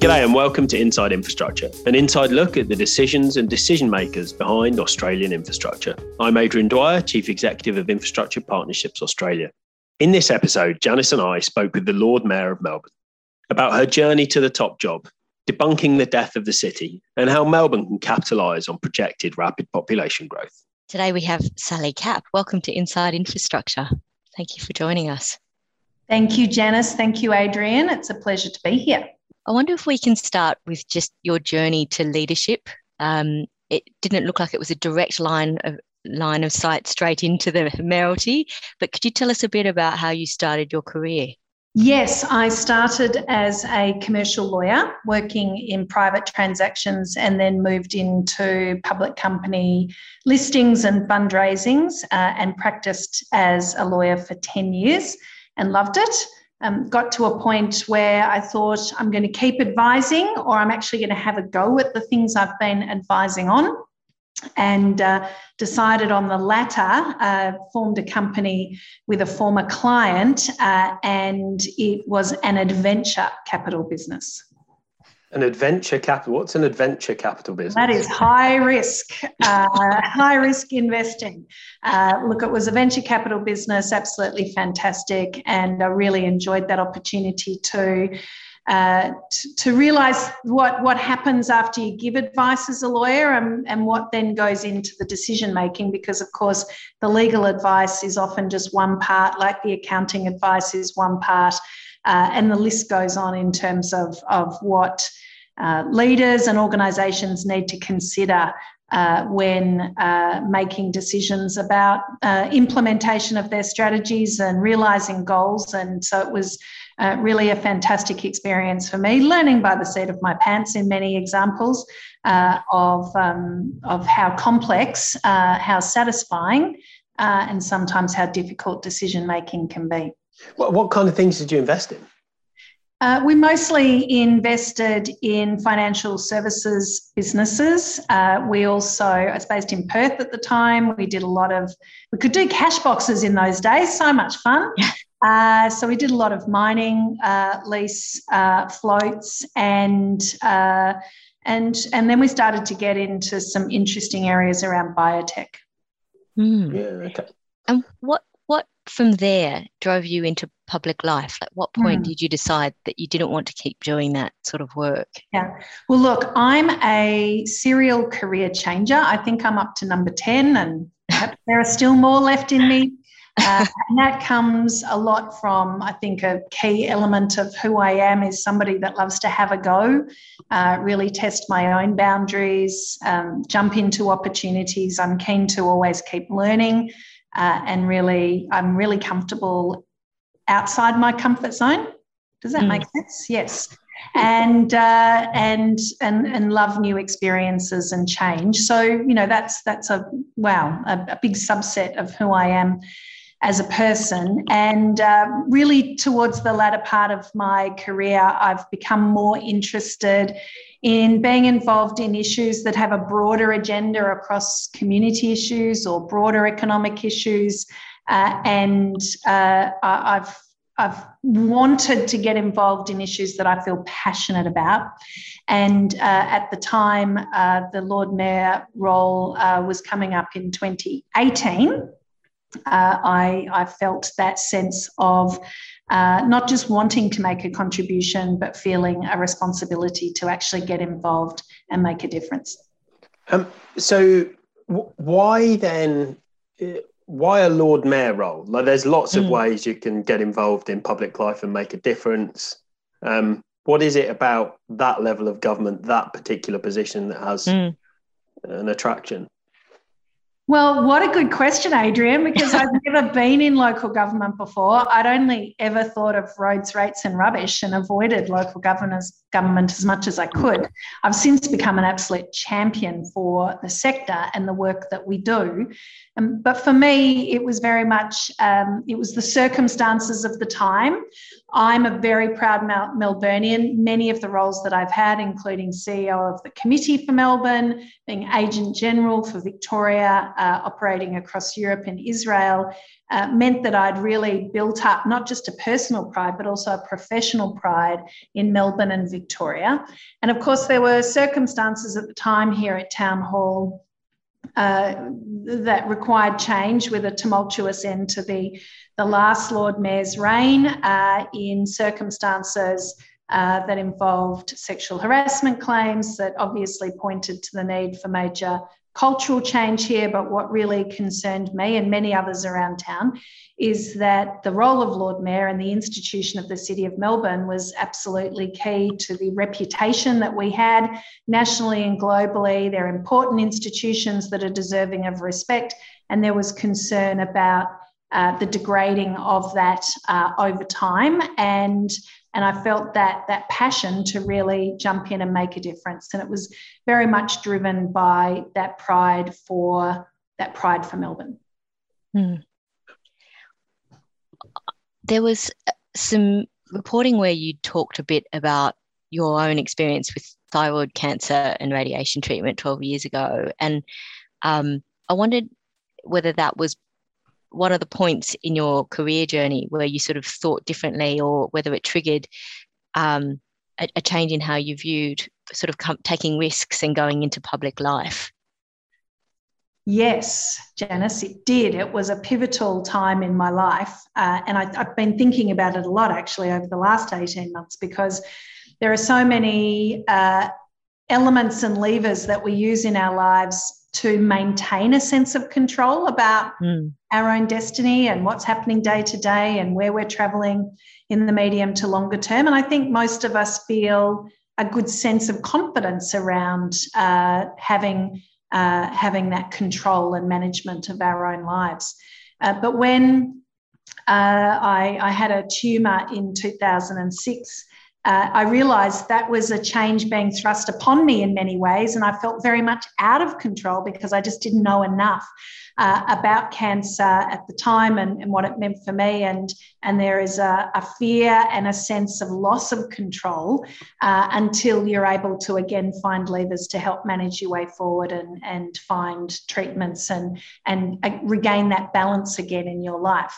G'day and welcome to Inside Infrastructure, an inside look at the decisions and decision makers behind Australian infrastructure. I'm Adrian Dwyer, Chief Executive of Infrastructure Partnerships Australia. In this episode, Janice and I spoke with the Lord Mayor of Melbourne about her journey to the top job, debunking the death of the city, and how Melbourne can capitalise on projected rapid population growth. Today we have Sally Capp. Welcome to Inside Infrastructure. Thank you for joining us. Thank you, Janice. Thank you, Adrian. It's a pleasure to be here. I wonder if we can start with just your journey to leadership. Um, it didn't look like it was a direct line of line of sight straight into the mayoralty, but could you tell us a bit about how you started your career? Yes, I started as a commercial lawyer working in private transactions and then moved into public company listings and fundraisings uh, and practiced as a lawyer for 10 years and loved it um, got to a point where I thought I'm going to keep advising or I'm actually going to have a go at the things I've been advising on. And uh, decided on the latter, uh, formed a company with a former client, uh, and it was an adventure capital business. An adventure capital. What's an adventure capital business? That is high risk, uh, high risk investing. Uh, look, it was a venture capital business, absolutely fantastic, and I really enjoyed that opportunity to. Uh, to, to realize what, what happens after you give advice as a lawyer and, and what then goes into the decision making, because of course, the legal advice is often just one part, like the accounting advice is one part. Uh, and the list goes on in terms of, of what uh, leaders and organisations need to consider uh, when uh, making decisions about uh, implementation of their strategies and realising goals. And so it was uh, really a fantastic experience for me, learning by the seat of my pants in many examples of, um, of how complex, how satisfying, and sometimes how difficult decision making can be. What, what kind of things did you invest in? Uh, we mostly invested in financial services businesses. Uh, we also, I was based in Perth at the time. We did a lot of, we could do cash boxes in those days, so much fun. Uh, so we did a lot of mining, uh, lease, uh, floats, and uh, and and then we started to get into some interesting areas around biotech. Mm. Yeah. Okay. And what what from there drove you into public life? Like, what point mm. did you decide that you didn't want to keep doing that sort of work? Yeah. Well, look, I'm a serial career changer. I think I'm up to number 10, and there are still more left in me. Uh, and that comes a lot from, I think, a key element of who I am is somebody that loves to have a go, uh, really test my own boundaries, um, jump into opportunities. I'm keen to always keep learning uh, and really I'm really comfortable outside my comfort zone. Does that mm. make sense? Yes. And uh, and and and love new experiences and change. So you know that's that's a wow a, a big subset of who I am as a person. And uh, really, towards the latter part of my career, I've become more interested in being involved in issues that have a broader agenda across community issues or broader economic issues. Uh, and uh, I've I've wanted to get involved in issues that I feel passionate about. And uh, at the time, uh, the Lord Mayor role uh, was coming up in 2018. Uh, I, I felt that sense of uh, not just wanting to make a contribution, but feeling a responsibility to actually get involved and make a difference. Um, so, w- why then? Uh, why a Lord Mayor role? Like, there's lots of mm. ways you can get involved in public life and make a difference. Um, what is it about that level of government, that particular position, that has mm. an attraction? Well, what a good question, Adrian, because I've never been in local government before. I'd only ever thought of roads, rates, and rubbish and avoided local governance, government as much as I could. I've since become an absolute champion for the sector and the work that we do. Um, but for me, it was very much, um, it was the circumstances of the time. I'm a very proud Mel- Melburnian. Many of the roles that I've had, including CEO of the Committee for Melbourne, being Agent General for Victoria, uh, operating across Europe and Israel, uh, meant that I'd really built up not just a personal pride, but also a professional pride in Melbourne and Victoria. And of course, there were circumstances at the time here at Town Hall uh, that required change with a tumultuous end to the, the last Lord Mayor's reign uh, in circumstances uh, that involved sexual harassment claims that obviously pointed to the need for major cultural change here, but what really concerned me and many others around town is that the role of Lord Mayor and the institution of the City of Melbourne was absolutely key to the reputation that we had nationally and globally. They're important institutions that are deserving of respect, and there was concern about uh, the degrading of that uh, over time. And and I felt that that passion to really jump in and make a difference. And it was very much driven by that pride for that pride for Melbourne. Hmm. There was uh, some reporting where you talked a bit about your own experience with thyroid cancer and radiation treatment 12 years ago. And um, I wondered whether that was one of the points in your career journey where you sort of thought differently or whether it triggered um, a, a, change in how you viewed sort of com- taking risks and going into public life? Yes, Janice, it did. It was a pivotal time in my life. Uh, and I, have been thinking about it a lot actually over the last 18 months because there are so many uh, elements and levers that we use in our lives to maintain a sense of control about mm. Our own destiny and what's happening day to day and where we're traveling in the medium to longer term. And I think most of us feel a good sense of confidence around uh, having uh, having that control and management of our own lives. Uh, but when uh, I, I, had a tumor in 2006, uh, I realized that was a change being thrust upon me in many ways. And I felt very much out of control because I just didn't know enough uh, about cancer at the time and, and, what it meant for me. And, and there is a, a fear and a sense of loss of control uh, until you're able to again find levers to help manage your way forward and, and find treatments and, and uh, regain that balance again in your life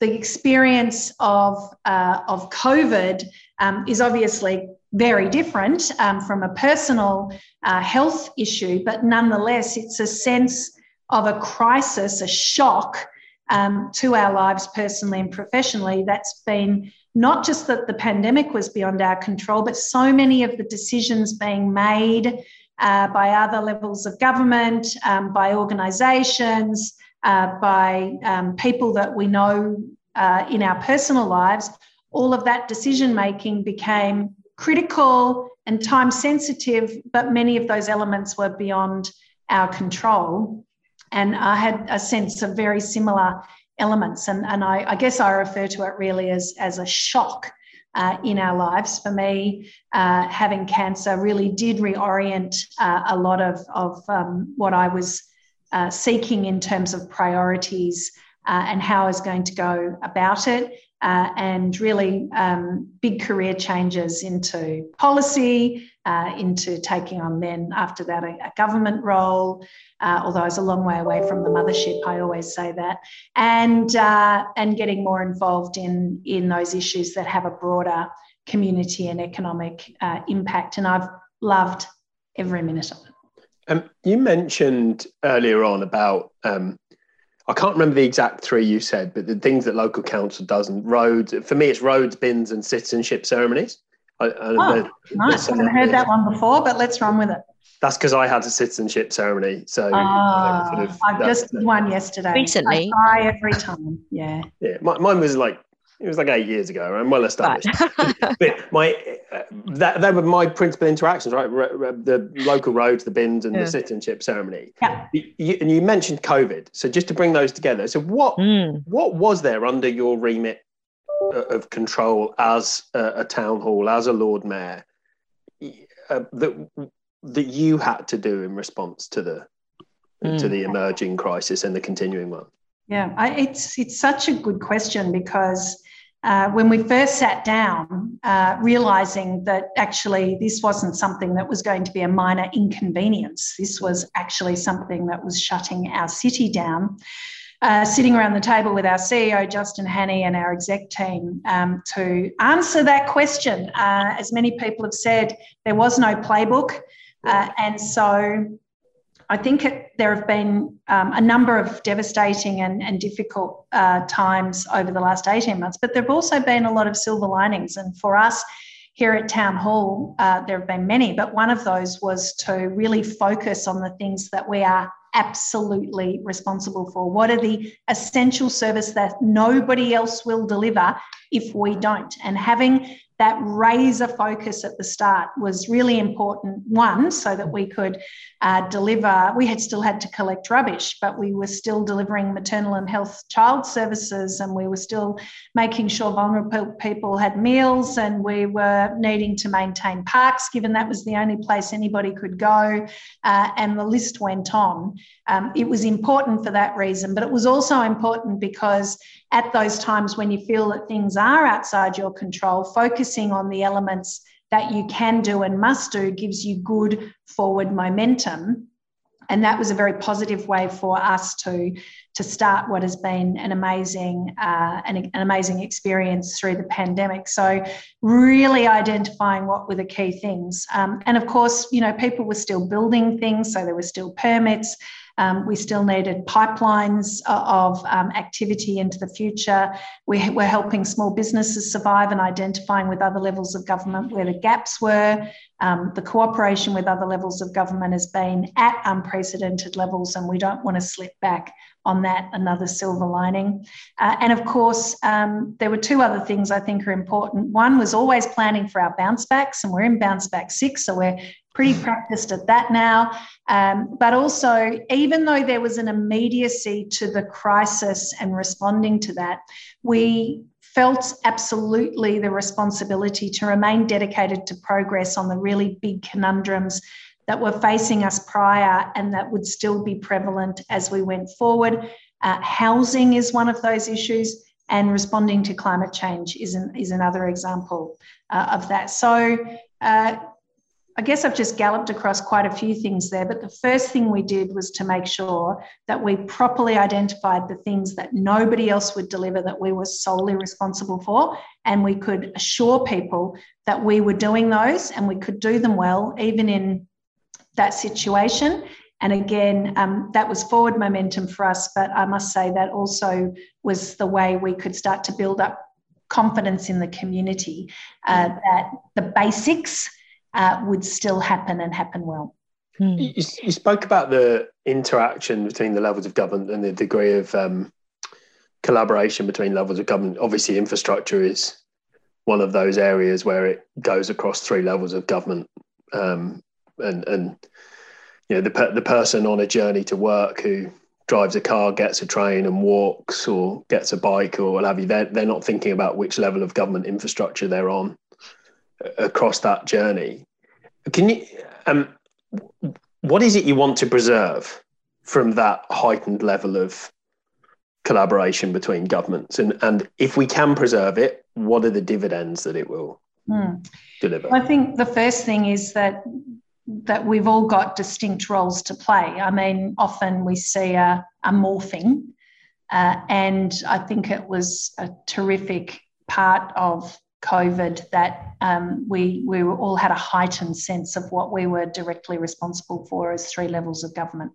the experience of, uh, of COVID um, is obviously very different um, from a personal uh, health issue, but nonetheless, it's a sense of a crisis, a shock um, to our lives personally and professionally that's been not just that the pandemic was beyond our control, but so many of the decisions being made uh, by other levels of government, um, by organisations, uh, by um, people that we know uh, in our personal lives, all of that decision making became critical and time sensitive, but many of those elements were beyond our control. And I had a sense of very similar elements. And, and I, I guess I refer to it really as, as a shock uh, in our lives. For me, uh, having cancer really did reorient uh, a lot of, of um, what I was uh, seeking in terms of priorities uh, and how I was going to go about it uh, and really um, big career changes into policy, uh, into taking on then after that a, a government role. Uh, although I was a long way away from the mothership, I always say that, and uh, and getting more involved in in those issues that have a broader community and economic uh, impact. And I've loved every minute of it. Um, you mentioned earlier on about um, I can't remember the exact three you said, but the things that local council does and roads. For me, it's roads, bins, and citizenship ceremonies. I, I oh, nice. I haven't heard that one before, but let's run with it. That's because I had a citizenship ceremony. So oh, sort of, I just did one yesterday. Recently, I cry every time. Yeah. Yeah, my, mine was like it was like eight years ago. I'm well established. Right. but my uh, that that were my principal interactions, right? the local roads, the bins, and yeah. the citizenship ceremony. Yeah. You, and you mentioned COVID, so just to bring those together. So what mm. what was there under your remit of control as a, a town hall, as a Lord Mayor, uh, that that you had to do in response to the mm. to the emerging crisis and the continuing one? Yeah, I, it's it's such a good question because uh, when we first sat down, uh, realizing that actually this wasn't something that was going to be a minor inconvenience. This was actually something that was shutting our city down. Uh, sitting around the table with our CEO, Justin Hanney, and our exec team um, to answer that question. Uh, as many people have said, there was no playbook. Uh, and so I think it, there have been um, a number of devastating and, and difficult uh, times over the last 18 months, but there have also been a lot of silver linings. And for us here at Town Hall, uh, there have been many, but one of those was to really focus on the things that we are absolutely responsible for. What are the essential service that nobody else will deliver if we don't? And having that razor focus at the start was really important. One, so that we could uh, deliver, we had still had to collect rubbish, but we were still delivering maternal and health child services, and we were still making sure vulnerable people had meals, and we were needing to maintain parks, given that was the only place anybody could go. Uh, and the list went on. Um, it was important for that reason, but it was also important because at those times when you feel that things are outside your control, focusing on the elements that you can do and must do gives you good forward momentum. And that was a very positive way for us to, to start what has been an amazing, uh, an, an amazing experience through the pandemic. So, really identifying what were the key things. Um, and of course, you know, people were still building things, so there were still permits. Um, we still needed pipelines of um, activity into the future. We, we're helping small businesses survive and identifying with other levels of government where the gaps were. Um, the cooperation with other levels of government has been at unprecedented levels, and we don't want to slip back on that. Another silver lining. Uh, and of course, um, there were two other things I think are important. One was always planning for our bounce backs, and we're in bounce back six, so we're pretty practiced at that now. Um, but also, even though there was an immediacy to the crisis and responding to that, we felt absolutely the responsibility to remain dedicated to progress on the really big conundrums that were facing us prior and that would still be prevalent as we went forward. Uh, housing is one of those issues, and responding to climate change is, an, is another example uh, of that. So, uh, I guess I've just galloped across quite a few things there, but the first thing we did was to make sure that we properly identified the things that nobody else would deliver that we were solely responsible for. And we could assure people that we were doing those and we could do them well, even in that situation. And again, um, that was forward momentum for us. But I must say that also was the way we could start to build up confidence in the community uh, that the basics uh, would still happen and happen well. Hmm. You, you, spoke about the interaction between the levels of government and the degree of um, collaboration between levels of government. Obviously, infrastructure is one of those areas where it goes across three levels of government, um, and and you know the the person on a journey to work who drives a car, gets a train, and walks, or gets a bike, or what have you. They're they're not thinking about which level of government infrastructure they're on across that journey. Can you, um, what is it you want to preserve from that heightened level of collaboration between governments? And, and if we can preserve it, what are the dividends that it will mm. deliver? I think the first thing is that that we've all got distinct roles to play. I mean, often we see a, a morphing, uh, and I think it was a terrific part of COVID that um, we, we all had a heightened sense of what we were directly responsible for as three levels of government.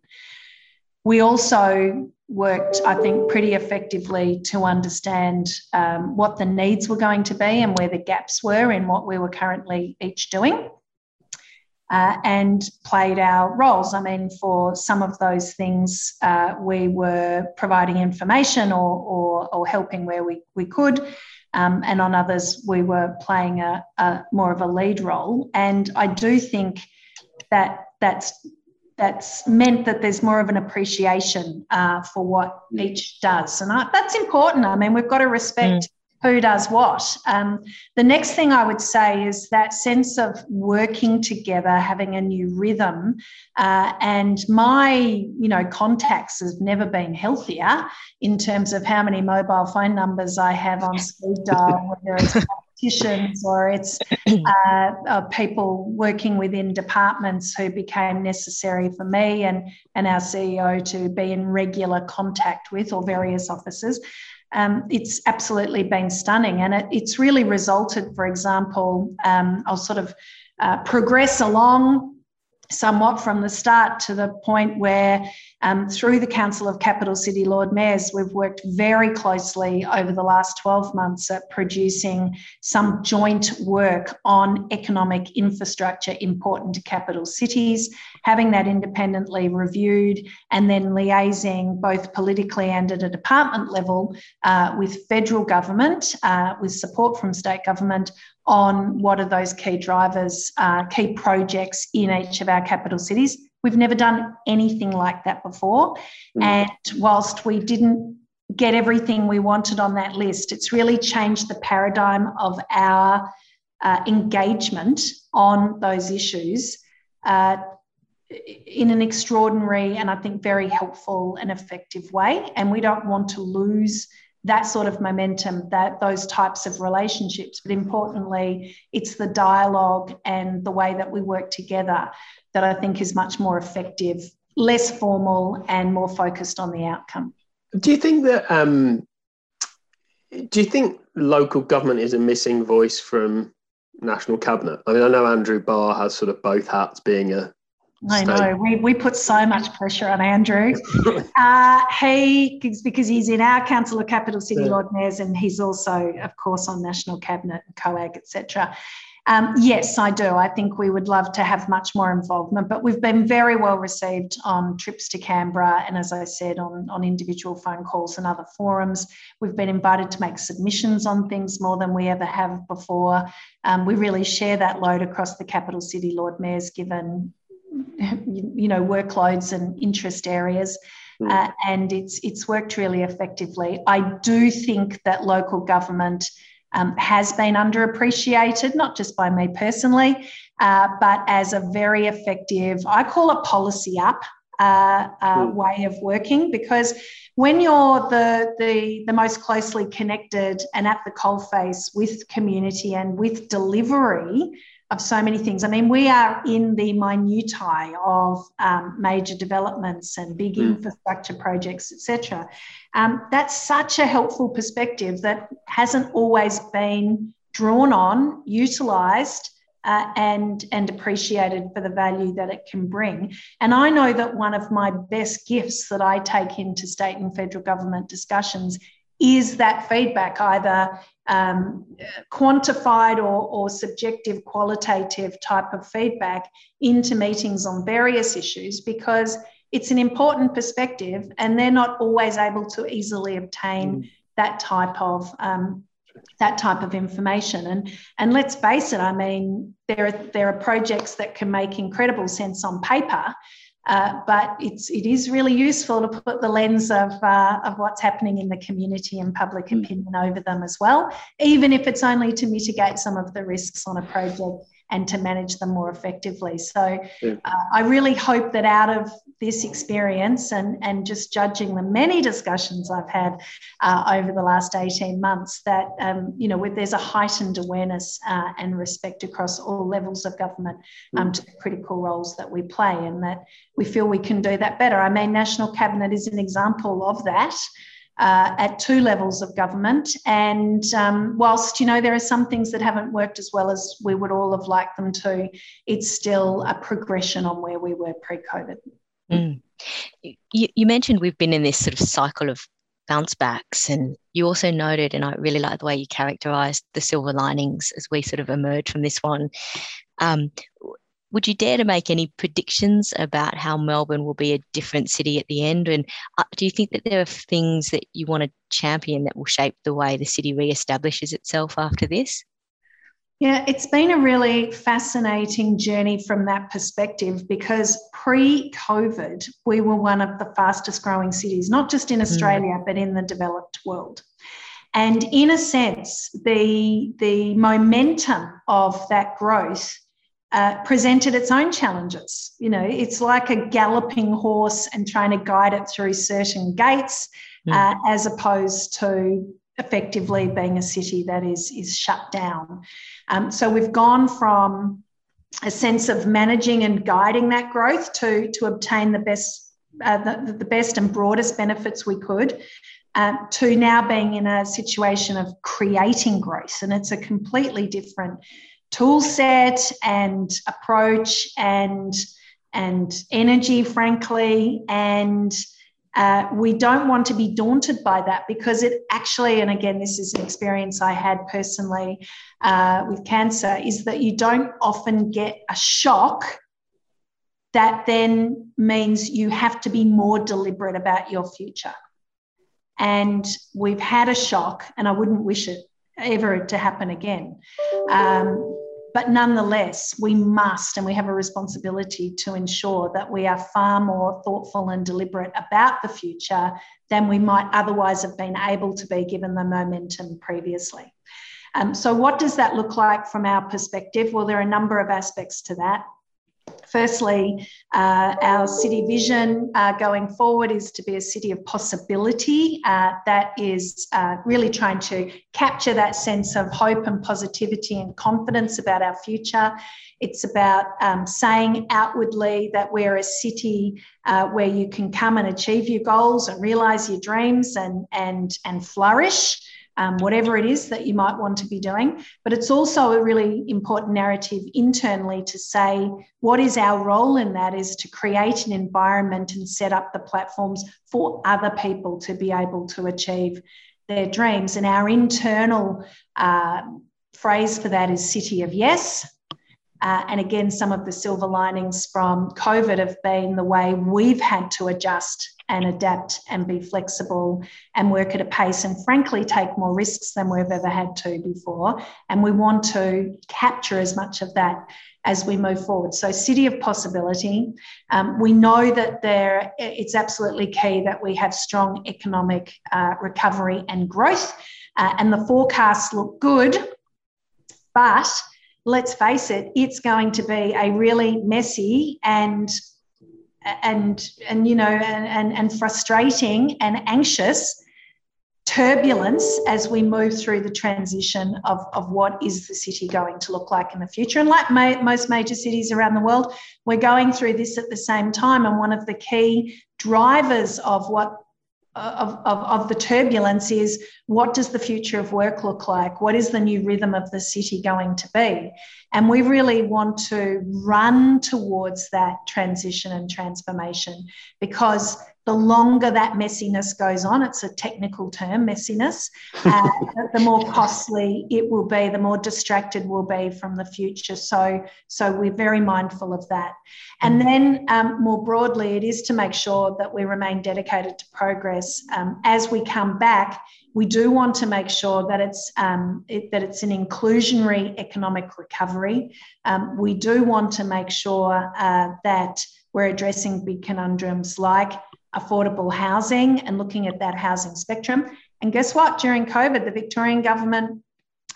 We also worked, I think, pretty effectively to understand um, what the needs were going to be and where the gaps were in what we were currently each doing. Uh, and played our roles. I mean, for some of those things, uh, we were providing information or, or, or helping where we, we could. Um, and on others, we were playing a, a, more of a lead role. And I do think that that's that's meant that there's more of an appreciation uh, for what each does, and I, that's important. I mean, we've got to respect. Mm. Who does what. Um, the next thing I would say is that sense of working together, having a new rhythm, uh, and my you know contacts have never been healthier in terms of how many mobile phone numbers I have on speed dial, whether it's politicians or it's uh, uh, people working within departments who became necessary for me and, and our CEO to be in regular contact with or various officers. Um, it's absolutely been stunning. And it, it's really resulted, for example, um, I'll sort of uh, progress along somewhat from the start to the point where, um, through the Council of Capital City Lord Mayors, we've worked very closely over the last 12 months at producing some joint work on economic infrastructure important to capital cities, having that independently reviewed, and then liaising both politically and at a department level uh, with federal government, uh, with support from state government on what are those key drivers, uh, key projects in each of our capital cities. We've never done anything like that before. Mm. And whilst we didn't get everything we wanted on that list, it's really changed the paradigm of our uh, engagement on those issues uh, in an extraordinary and I think very helpful and effective way. And we don't want to lose that sort of momentum, that those types of relationships. But importantly, it's the dialogue and the way that we work together that I think is much more effective, less formal, and more focused on the outcome. Do you think that? Um, do you think local government is a missing voice from national cabinet? I mean, I know Andrew Barr has sort of both hats, being a I know. We, we put so much pressure on Andrew. uh, he, because he's in our Council of Capital City yeah. Lord Mayors and he's also, of course, on National Cabinet COAG, etc. Um, yes, I do. I think we would love to have much more involvement, but we've been very well received on trips to Canberra and, as I said, on, on individual phone calls and other forums. We've been invited to make submissions on things more than we ever have before. Um, we really share that load across the capital city Lord Mayors, given you know workloads and interest areas mm. uh, and it's it's worked really effectively i do think that local government um, has been underappreciated not just by me personally uh, but as a very effective i call it policy up uh, mm. way of working because when you're the, the the most closely connected and at the coalface with community and with delivery of so many things. I mean, we are in the minutiae of um, major developments and big mm. infrastructure projects, etc. Um, that's such a helpful perspective that hasn't always been drawn on, utilised. Uh, and and appreciated for the value that it can bring. And I know that one of my best gifts that I take into state and federal government discussions is that feedback either um, quantified or, or subjective, qualitative type of feedback into meetings on various issues because it's an important perspective and they're not always able to easily obtain mm. that type of um, that type of information and and let's face it i mean there are there are projects that can make incredible sense on paper uh, but it's it is really useful to put the lens of uh, of what's happening in the community and public hmm. opinion over them as well, even if it's only to mitigate some of the risks on a project and to manage them more effectively. So yeah. uh, I really hope that out of this experience and, and just judging the many discussions I've had uh, over the last 18 months, that, um, you know, there's a heightened awareness uh, and respect across all levels of government um, to the critical roles that we play and that we feel we can do that better. I mean, National Cabinet is an example of that uh, at two levels of government. And um, whilst, you know, there are some things that haven't worked as well as we would all have liked them to, it's still a progression on where we were pre COVID. Mm. You, you mentioned we've been in this sort of cycle of bounce backs and you also noted and i really like the way you characterized the silver linings as we sort of emerge from this one um, would you dare to make any predictions about how Melbourne will be a different city at the end? And uh, do you think that there are things that you want to champion that will shape the way the city re-establishes itself after this? Yeah, it's been a really fascinating journey from that perspective because pre COVID, we were one of the fastest growing cities, not just in mm. Australia, mm. but in the developed world. And in a sense, the, the momentum of that growth uh, presented its own challenges. You know, it's like a galloping horse and trying to guide it through certain gates, mm. uh, as opposed to effectively being a city that is is shut down. Um, so we've gone from a sense of managing and guiding that growth to to obtain the best uh, the, the best and broadest benefits we could. Uh, to now being in a situation of creating growth, and it's a completely different tool set and approach and and energy, frankly, and uh, we don't want to be daunted by that because it actually, and again, this is an experience I had personally uh, with cancer, is that you don't often get a shock that then means you have to be more deliberate about your future. And we've had a shock, and I wouldn't wish it ever to happen again. Um, but nonetheless, we must and we have a responsibility to ensure that we are far more thoughtful and deliberate about the future than we might otherwise have been able to be given the momentum previously. Um, so, what does that look like from our perspective? Well, there are a number of aspects to that. Firstly, uh, our city vision uh, going forward is to be a city of possibility uh, that is uh, really trying to capture that sense of hope and positivity and confidence about our future. It's about um, saying outwardly that we're a city uh, where you can come and achieve your goals and realize your dreams and, and, and flourish um, whatever it is that you might want to be doing. But it's also a really important narrative internally to say what is our role in that is to create an environment and set up the platforms for other people to be able to achieve their dreams. And our internal uh, phrase for that is City of Yes. Uh, and again, some of the silver linings from COVID have been the way we've had to adjust and adapt and be flexible and work at a pace and frankly take more risks than we've ever had to before. And we want to capture as much of that as we move forward. So city of possibility um, we know that there it's absolutely key that we have strong economic uh, recovery and growth uh, and the forecasts look good but let's face it it's going to be a really messy and and and you know and, and, and frustrating and anxious turbulence as we move through the transition of, of what is the city going to look like in the future. And like most major cities around the world, we're going through this at the same time. And one of the key drivers of what of, of, of the turbulence is what does the future of work look like? What is the new rhythm of the city going to be? And we really want to run towards that transition and transformation because the longer that messiness goes on, it's a technical term, messiness, uh, the more costly it will be, the more distracted we'll be from the future. So, so we're very mindful of that. And then um, more broadly, it is to make sure that we remain dedicated to progress. Um, as we come back, we do want to make sure that it's um, it, that it's an inclusionary economic recovery. Um, we do want to make sure uh, that we're addressing big conundrums like affordable housing and looking at that housing spectrum. And guess what? During COVID, the Victorian government,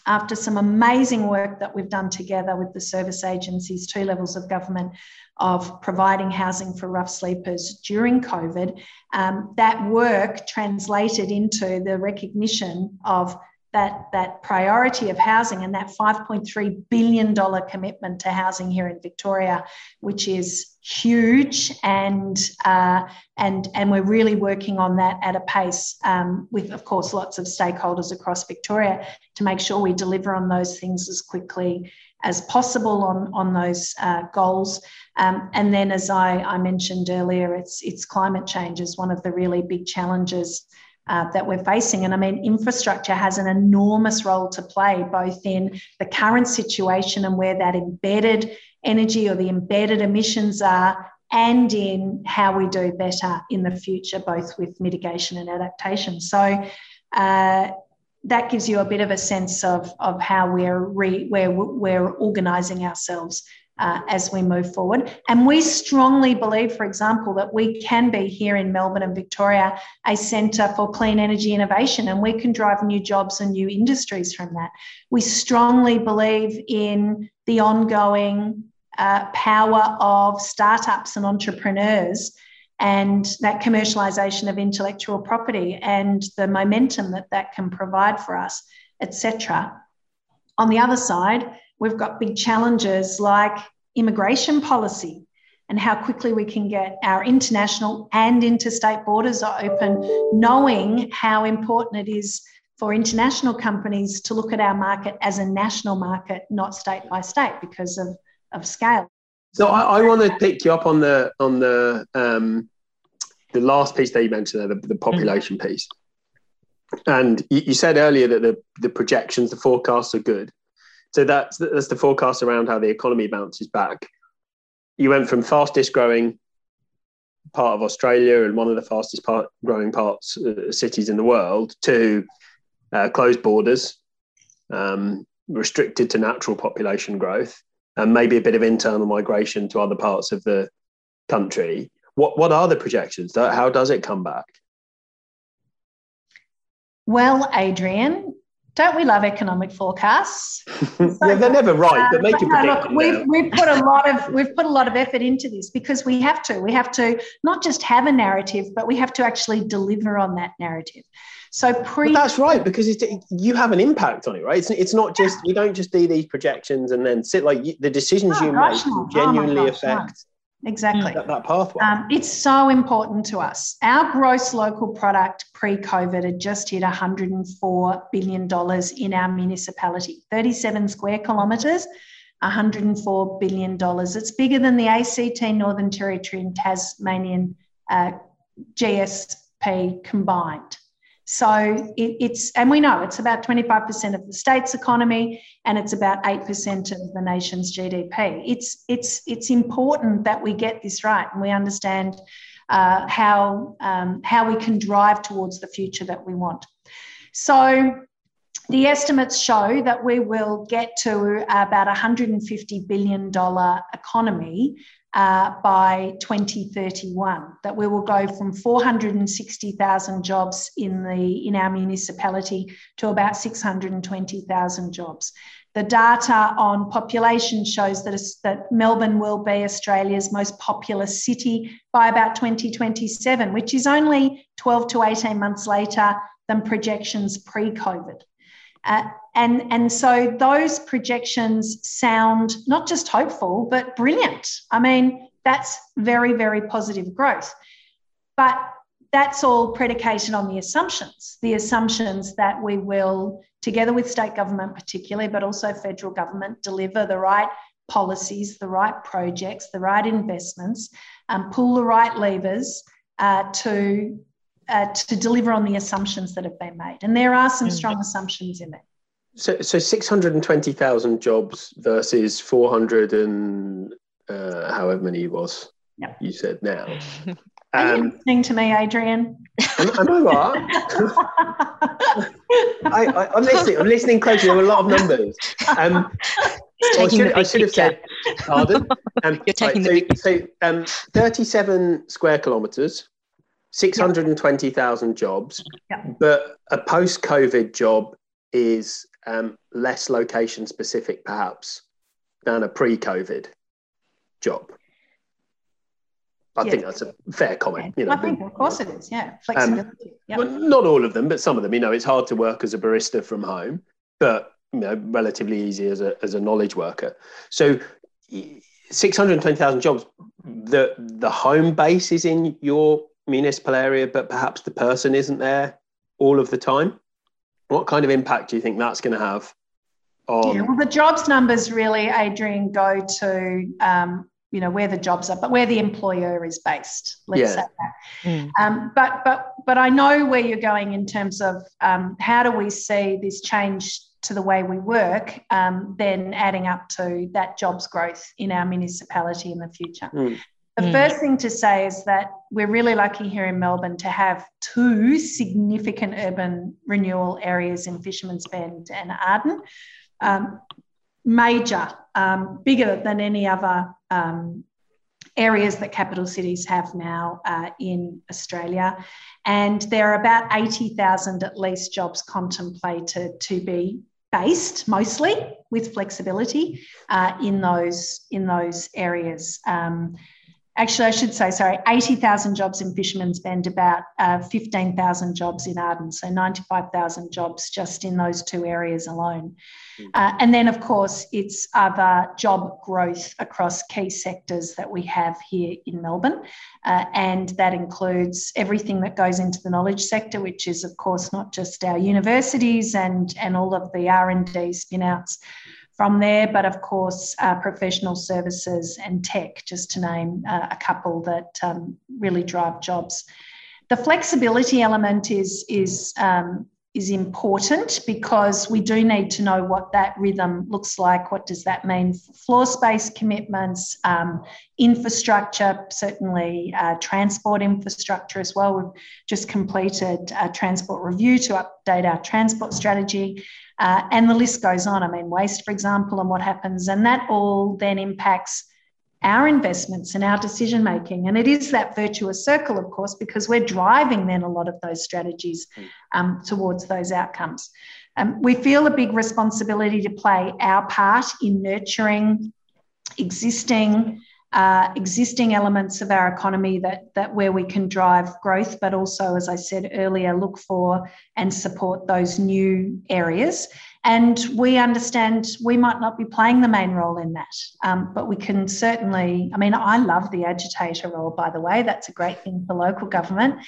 after some amazing work that we've done together with the service agencies, two levels of government, of providing housing for rough sleepers during COVID, um, that work translated into the recognition of that, that priority of housing and that $5.3 billion commitment to housing here in Victoria, which is huge. And, uh, and, and we're really working on that at a pace um, with, of course, lots of stakeholders across Victoria to make sure we deliver on those things as quickly as possible on, on those uh, goals. Um, and then, as I, I mentioned earlier, it's, it's climate change is one of the really big challenges uh, that we're facing. And I mean, infrastructure has an enormous role to play, both in the current situation and where that embedded energy or the embedded emissions are, and in how we do better in the future, both with mitigation and adaptation. So, uh, that gives you a bit of a sense of, of how we're, re, we're, we're organising ourselves uh, as we move forward. And we strongly believe, for example, that we can be here in Melbourne and Victoria a centre for clean energy innovation and we can drive new jobs and new industries from that. We strongly believe in the ongoing uh, power of startups and entrepreneurs and that commercialisation of intellectual property and the momentum that that can provide for us, etc. On the other side, we've got big challenges like immigration policy and how quickly we can get our international and interstate borders open, knowing how important it is for international companies to look at our market as a national market, not state by state, because of, of scale. So I, I want to pick you up on the on the um, the last piece that you mentioned the, the population mm-hmm. piece. And you, you, said earlier that the the projections, the forecasts are good. So that's that's the forecast around how the economy bounces back. You went from fastest growing part of Australia and one of the fastest part, growing parts uh, cities in the world to uh, closed borders, um, restricted to natural population growth, and maybe a bit of internal migration to other parts of the country. What what are the projections? How does it come back? Well, Adrian, don't we love economic forecasts? So, yeah, they're never right, but make uh, no, look, we've, we've put a lot of we've put a lot of effort into this because we have to. We have to not just have a narrative, but we have to actually deliver on that narrative. So pre. But that's right because you have an impact on it, right? It's, it's not just we don't just do these projections and then sit like you, the decisions oh, you make no. genuinely oh gosh, affect. No exactly. That, that pathway. Um, it's so important to us. Our gross local product pre-covid had just hit 104 billion dollars in our municipality. 37 square kilometres 104 billion dollars. It's bigger than the ACT northern territory and tasmanian uh, GSP combined so it, it's, and we know it's about 25% of the state's economy and it's about 8% of the nation's GDP. It's, it's, it's important that we get this right and we understand uh, how, um, how we can drive towards the future that we want. So the estimates show that we will get to about $150 billion economy uh, by 2031 that we will go from 460,000 jobs in the in our municipality to about 620,000 jobs. The data on population shows that, that Melbourne will be Australia's most populous city by about 2027, which is only 12 to 18 months later than projections pre-COVID. Uh, and, and so those projections sound not just hopeful, but brilliant. I mean, that's very, very positive growth. But that's all predicated on the assumptions, the assumptions that we will, together with state government particularly, but also federal government, deliver the right policies, the right projects, the right investments, um, pull the right levers uh, to uh, to deliver on the assumptions that have been made. And there are some strong assumptions in there. So, so 620,000 jobs versus 400 and uh, however many it was yep. you said now. Are um, you listening to me, Adrian? Am, am I what? I, am listening. I'm listening closely. There are a lot of numbers. Um, I should, I should have said, pardon. Um, You're taking right, the so, so um, 37 square kilometres, 620,000 jobs, yep. but a post-COVID job is um, less location specific, perhaps, than a pre-COVID job. I yeah. think that's a fair comment. You know, I think, of course, it is. Yeah, um, flexibility. Um, yep. well, not all of them, but some of them. You know, it's hard to work as a barista from home, but you know, relatively easy as a as a knowledge worker. So, six hundred twenty thousand jobs. The the home base is in your municipal area, but perhaps the person isn't there all of the time. What kind of impact do you think that's going to have? On... Yeah, well, the jobs numbers really, Adrian, go to um, you know where the jobs are, but where the employer is based. Let's yeah. say that. Mm. Um, but but but I know where you're going in terms of um, how do we see this change to the way we work, um, then adding up to that jobs growth in our municipality in the future. Mm. The mm. first thing to say is that we're really lucky here in Melbourne to have two significant urban renewal areas in Fisherman's Bend and Arden. Um, major, um, bigger than any other um, areas that capital cities have now uh, in Australia. And there are about 80,000 at least jobs contemplated to be based mostly with flexibility uh, in those in those areas. Um, actually, I should say, sorry, 80,000 jobs in Fisherman's Bend, about uh, 15,000 jobs in Arden, so 95,000 jobs just in those two areas alone. Hmm. Uh, and then, of course, it's other job growth across key sectors that we have here in Melbourne. Uh, and that includes everything that goes into the knowledge sector, which is, of course, not just our universities and, and all of the R&D spin-outs, from there, but of course, uh, professional services and tech, just to name uh, a couple that um, really drive jobs. The flexibility element is, is, um, is important because we do need to know what that rhythm looks like. What does that mean? Floor space commitments, um, infrastructure, certainly uh, transport infrastructure as well. We've just completed a transport review to update our transport strategy. Uh, and the list goes on. I mean, waste, for example, and what happens. And that all then impacts our investments and our decision making. And it is that virtuous circle, of course, because we're driving then a lot of those strategies um, towards those outcomes. Um, we feel a big responsibility to play our part in nurturing existing uh, existing elements of our economy that, that where we can drive growth, but also, as I said earlier, look for and support those new areas. And we understand we might not be playing the main role in that, um, but we can certainly. I mean, I love the agitator role, by the way. That's a great thing for local government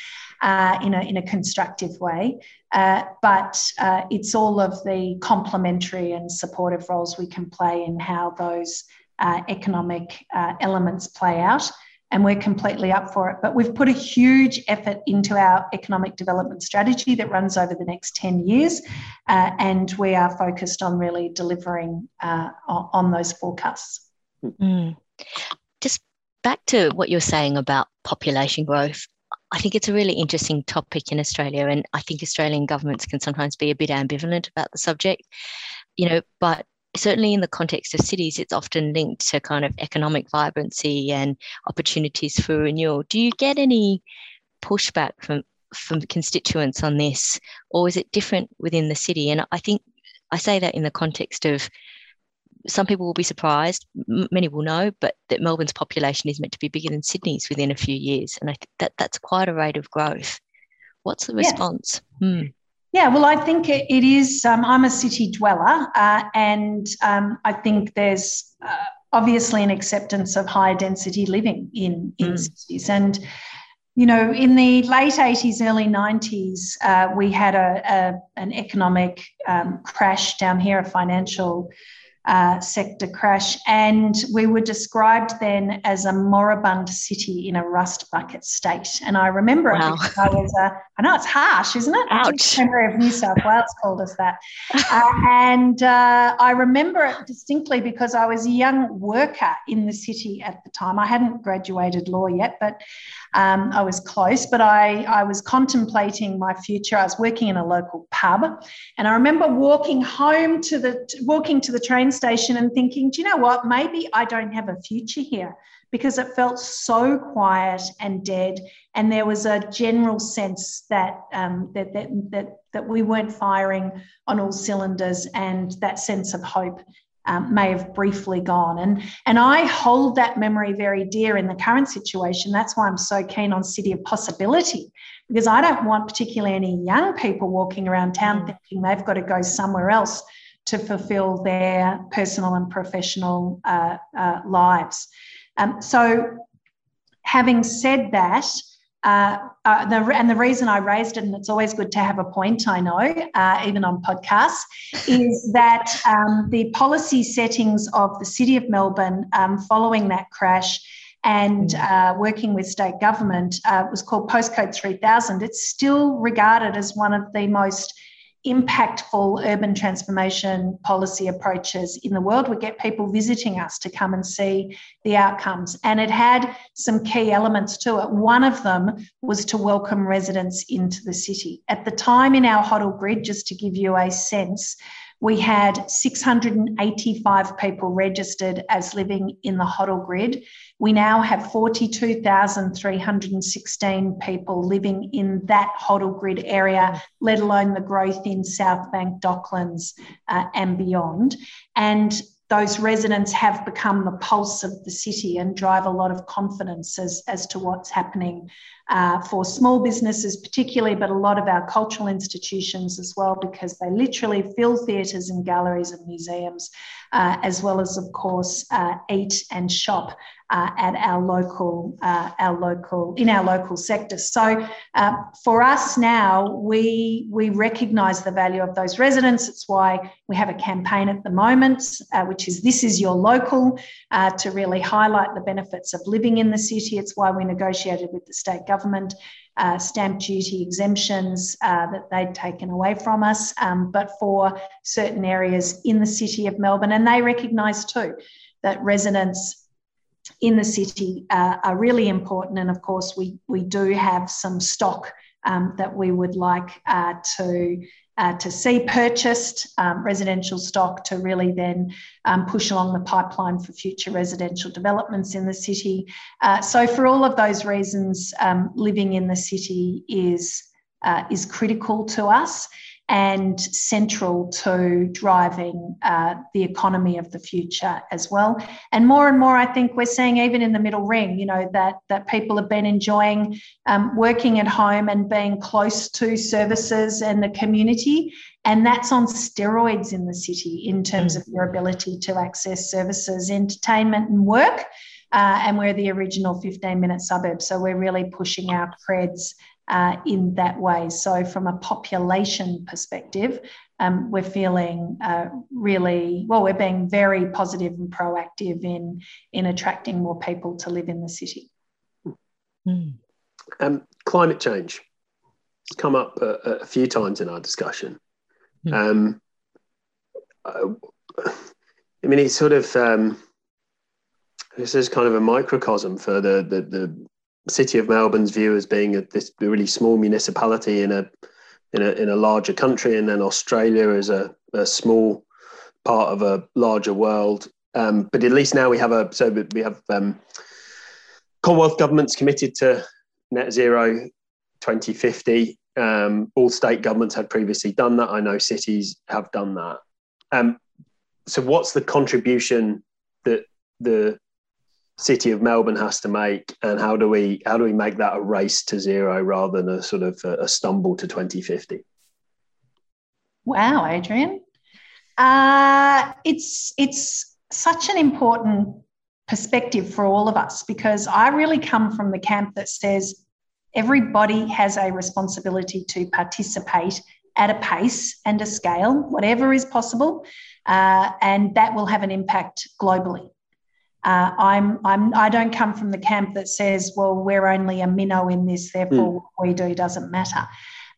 uh, in, a, in a constructive way. Uh, but uh, it's all of the complementary and supportive roles we can play in how those uh, economic uh, elements play out. And we're completely up for it. But we've put a huge effort into our economic development strategy that runs over the next 10 years. Uh, and we are focused on really delivering uh, on those forecasts. Mm. Just back to what you're saying about population growth. I think it's a really interesting topic in Australia, and I think Australian governments can sometimes be a bit ambivalent about the subject. You know, but certainly in the context of cities, it's often linked to kind of economic vibrancy and opportunities for renewal. Do you get any pushback from from constituents on this, or is it different within the city? And I think I say that in the context of some people will be surprised, many will know, but that Melbourne's population is meant to be bigger than Sydney's within a few years, and I think that that's quite a rate of growth. What's the response? Hmm. Yeah, well, I think it, it is. Um, I'm a city dweller, uh, and um, I think there's uh, obviously an acceptance of higher density living in, in mm. cities. And, you know, in the late 80s, early 90s, uh, we had a, a an economic um, crash down here, a financial uh, sector crash. And we were described then as a moribund city in a rust bucket state. And I remember wow. it I was, uh, I know it's harsh, isn't it? Ouch. Memory of New South Wales called us that. Uh, and uh, I remember it distinctly because I was a young worker in the city at the time. I hadn't graduated law yet, but um, I was close, but I, I was contemplating my future. I was working in a local pub, and I remember walking home to the walking to the train station and thinking, do you know what? Maybe I don't have a future here because it felt so quiet and dead, and there was a general sense that um, that, that that that we weren't firing on all cylinders, and that sense of hope um, may have briefly gone. And, and I hold that memory very dear in the current situation. That's why I'm so keen on City of Possibility, because I don't want particularly any young people walking around town mm. thinking they've got to go somewhere else to fulfill their personal and professional uh, uh, lives. Um, so, having said that, uh, uh, the, and the reason I raised it, and it's always good to have a point, I know, uh, even on podcasts, is that um, the policy settings of the City of Melbourne um, following that crash and mm. uh, working with state government uh, was called Postcode 3000. It's still regarded as one of the most impactful urban transformation policy approaches in the world. We get people visiting us to come and see the outcomes. And it had some key elements to it. One of them was to welcome residents into the city. At the time in our Hoddle grid, just to give you a sense, we had 685 people registered as living in the Hoddle grid. We now have 42,316 people living in that Hoddle grid area, let alone the growth in South Bank, Docklands, uh, and beyond. And those residents have become the pulse of the city and drive a lot of confidence as, as to what's happening uh, for small businesses, particularly, but a lot of our cultural institutions as well, because they literally fill theatres and galleries and museums, uh, as well as, of course, uh, eat and shop uh, at our local, uh, our local, in our local sector. So uh, for us now, we we recognise the value of those residents. It's why we have a campaign at the moment, uh, which is "This is your local," uh, to really highlight the benefits of living in the city. It's why we negotiated with the state government. Uh, stamp duty exemptions that they'd taken away from us, um, but for certain areas in the city of Melbourne. And they recognise too that residents in the city uh, are really important. And of course, we, we do have some stock um, that we would like uh, to. Uh, to see purchased um, residential stock to really then um, push along the pipeline for future residential developments in the city. Uh, so, for all of those reasons, um, living in the city is uh, is critical to us and central to driving uh, the economy of the future as well. And more and more, I think we're seeing even in the middle ring, you know, that that people have been enjoying um, working at home and being close to services and the community. And that's on steroids in the city in terms of your ability to access services, entertainment, and work. Uh, and we're the original 15 minute suburb. So we're really pushing our creds uh, in that way. So, from a population perspective, um, we're feeling uh, really well. We're being very positive and proactive in in attracting more people to live in the city. Mm. Um, climate change has come up a, a, few times in our discussion. Mm. Um, I mean, it's sort of um, this is kind of a microcosm for the the, the city of Melbourne's view as being a, this really small municipality in a in a in a larger country, and then Australia as a, a small part of a larger world. Um, but at least now we have a so we have um, Commonwealth governments committed to net zero 2050. Um, all state governments had previously done that. I know cities have done that. Um, so, what's the contribution that the city of Melbourne has to make, and how do we how do we make that a race to zero rather than a sort of a, a stumble to 2050? Wow, Adrian, uh, it's it's such an important perspective for all of us because I really come from the camp that says everybody has a responsibility to participate at a pace and a scale, whatever is possible, uh, and that will have an impact globally. Uh, I'm, I'm, I don't come from the camp that says, well, we're only a minnow in this, therefore mm. what we do doesn't matter.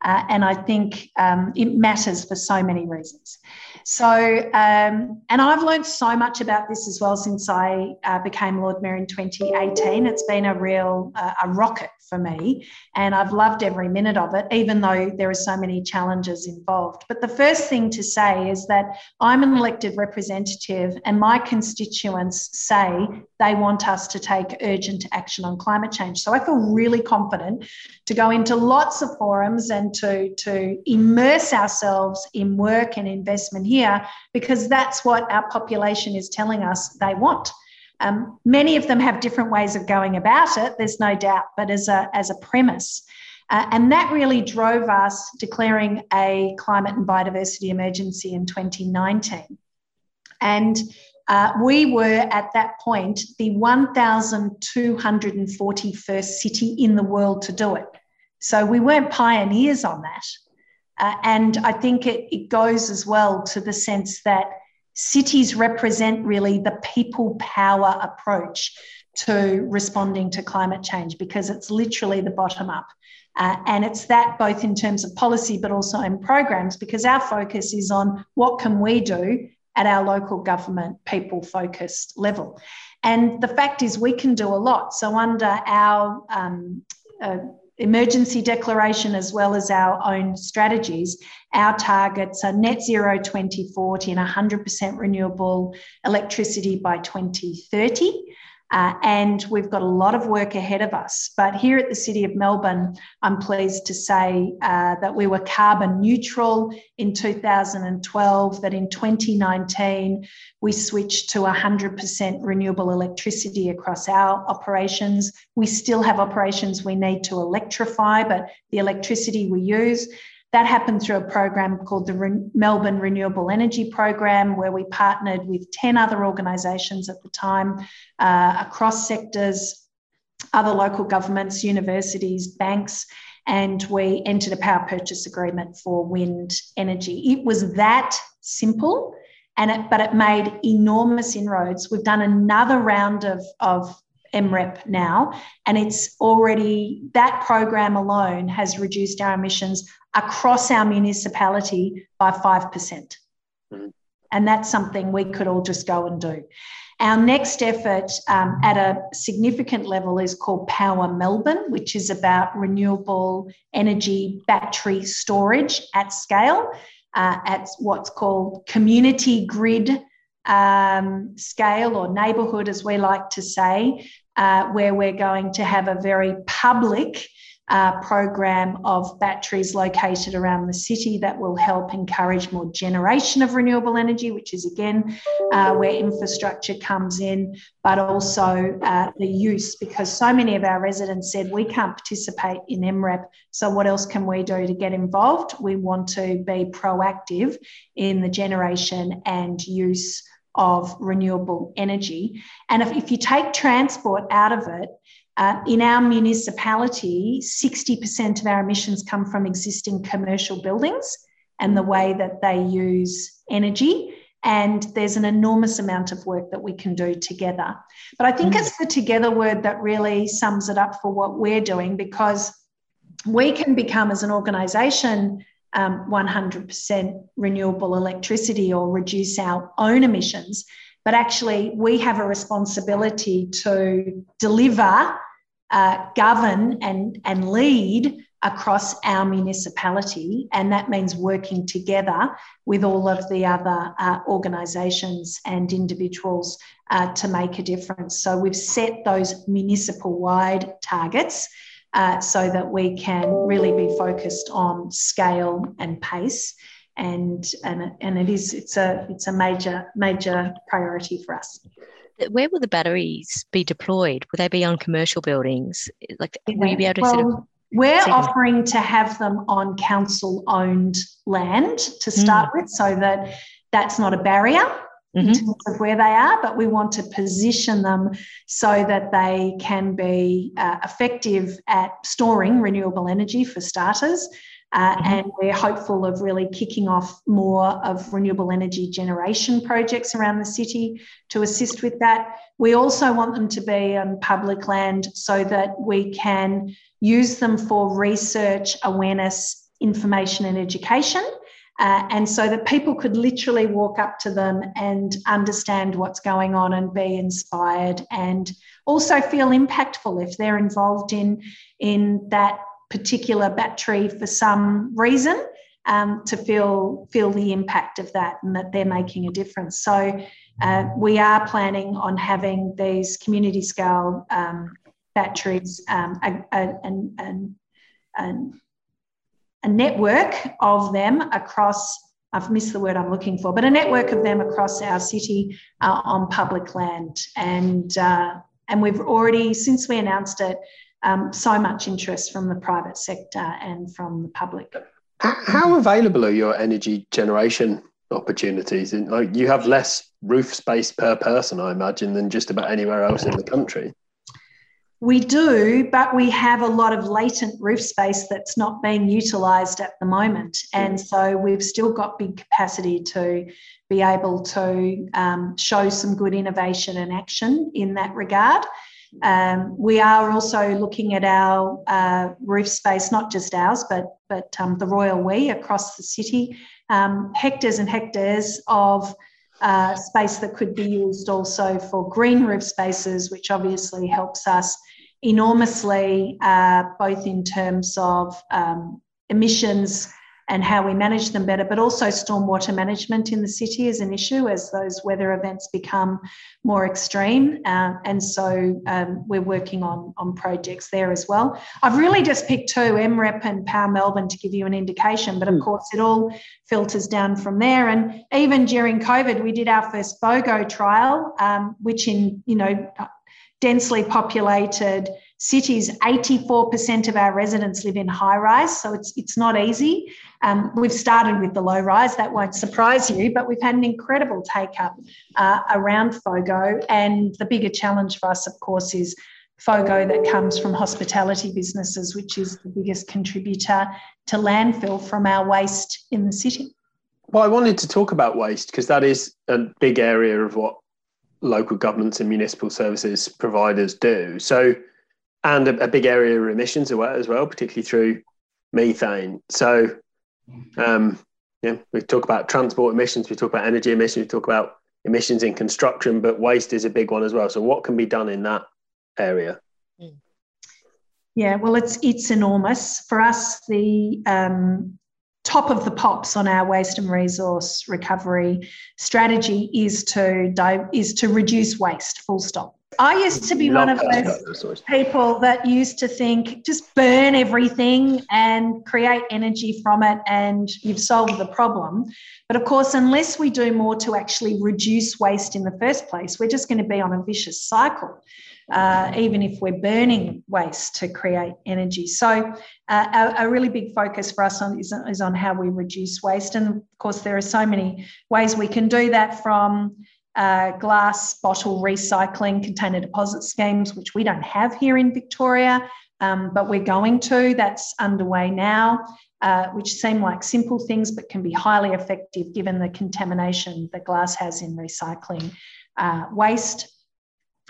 Uh, and I think um, it matters for so many reasons. So, um, and I've learned so much about this as well since I uh, became Lord Mayor in 2018. It's been a real uh, a rocket for me, and I've loved every minute of it, even though there are so many challenges involved. But the first thing to say is that I'm an elected representative, and my constituents say they want us to take urgent action on climate change. So I feel really confident to go into lots of forums and to, to immerse ourselves in work and investment here because that's what our population is telling us they want. Um, many of them have different ways of going about it, there's no doubt, but as a, as a premise. Uh, and that really drove us declaring a climate and biodiversity emergency in 2019. And uh, we were at that point the 1,241st city in the world to do it. So we weren't pioneers on that. Uh, and I think it, it goes as well to the sense that cities represent really the people power approach to responding to climate change because it's literally the bottom up. Uh, and it's that both in terms of policy but also in programs because our focus is on what can we do at our local government people focused level. And the fact is, we can do a lot. So, under our um, uh, emergency declaration as well as our own strategies, our targets are net zero 2040 and 100% renewable electricity by 2030. Uh, and we've got a lot of work ahead of us. But here at the City of Melbourne, I'm pleased to say uh, that we were carbon neutral in 2012, that in 2019, we switched to 100% renewable electricity across our operations. We still have operations we need to electrify, but the electricity we use that happened through a program called the Re- Melbourne Renewable Energy Program, where we partnered with 10 other organisations at the time uh, across sectors, other local governments, universities, banks, and we entered a power purchase agreement for wind energy. It was that simple. And it, but it made enormous inroads. We've done another round of, of MREP now, and it's already that program alone has reduced our emissions across our municipality by 5%. Mm-hmm. And that's something we could all just go and do. Our next effort um, at a significant level is called Power Melbourne, which is about renewable energy battery storage at scale, uh, at what's called community grid um, scale or neighbourhood, as we like to say, uh, where we're going to have a very public uh, program of batteries located around the city that will help encourage more generation of renewable energy, which is again uh, where infrastructure comes in, but also uh, the use, because so many of our residents said we can't participate in MREP. So, what else can we do to get involved? We want to be proactive in the generation and use of renewable energy. And if, if you take transport out of it, uh, in our municipality, 60% of our emissions come from existing commercial buildings and the way that they use energy. And there's an enormous amount of work that we can do together. But I think mm. it's the together word that really sums it up for what we're doing because we can become, as an organisation, um, 100% renewable electricity or reduce our own emissions. But actually, we have a responsibility to deliver, uh, govern, and, and lead across our municipality. And that means working together with all of the other uh, organisations and individuals uh, to make a difference. So we've set those municipal wide targets uh, so that we can really be focused on scale and pace. And, and, and it is it's a it's a major major priority for us. Where will the batteries be deployed? Will they be on commercial buildings? Like, will you be able to well, sort of we're offering to have them on council owned land to start mm. with so that that's not a barrier mm-hmm. in terms of where they are, but we want to position them so that they can be uh, effective at storing renewable energy for starters. Uh, mm-hmm. And we're hopeful of really kicking off more of renewable energy generation projects around the city to assist with that. We also want them to be on public land so that we can use them for research, awareness, information, and education. Uh, and so that people could literally walk up to them and understand what's going on and be inspired and also feel impactful if they're involved in, in that particular battery for some reason um, to feel feel the impact of that and that they're making a difference. So uh, we are planning on having these community scale um, batteries um, and, and, and a network of them across I've missed the word I'm looking for, but a network of them across our city uh, on public land. And, uh, and we've already, since we announced it, um, so much interest from the private sector and from the public. How available are your energy generation opportunities? Like you have less roof space per person, I imagine, than just about anywhere else in the country. We do, but we have a lot of latent roof space that's not being utilised at the moment. And so we've still got big capacity to be able to um, show some good innovation and action in that regard. Um, we are also looking at our uh, roof space, not just ours, but, but um, the Royal We across the city, um, hectares and hectares of uh, space that could be used also for green roof spaces, which obviously helps us enormously, uh, both in terms of um, emissions and how we manage them better, but also stormwater management in the city is an issue as those weather events become more extreme. Uh, and so um, we're working on, on projects there as well. I've really just picked two, MREP and Power Melbourne, to give you an indication, but of mm. course it all filters down from there. And even during COVID, we did our first FOGO trial, um, which in, you know, densely populated cities, 84% of our residents live in high rise, so it's, it's not easy. Um, we've started with the low rise, that won't surprise you, but we've had an incredible take up uh, around FOGO. And the bigger challenge for us, of course, is FOGO that comes from hospitality businesses, which is the biggest contributor to landfill from our waste in the city. Well, I wanted to talk about waste because that is a big area of what local governments and municipal services providers do. So, and a, a big area of emissions as well, particularly through methane. So, um, yeah, we talk about transport emissions, we talk about energy emissions, we talk about emissions in construction, but waste is a big one as well. So, what can be done in that area? Yeah, well, it's it's enormous for us. The um, top of the pops on our waste and resource recovery strategy is to is to reduce waste full stop i used to be Love one of those people that used to think just burn everything and create energy from it and you've solved the problem but of course unless we do more to actually reduce waste in the first place we're just going to be on a vicious cycle uh, even if we're burning waste to create energy. So, uh, a, a, really big focus for us on, is, is on how we reduce waste. And of course, there are so many ways we can do that from uh, glass bottle recycling, container deposit schemes, which we don't have here in Victoria, um, but we're going to. That's underway now. Uh, which seem like simple things but can be highly effective given the contamination that glass has in recycling uh, waste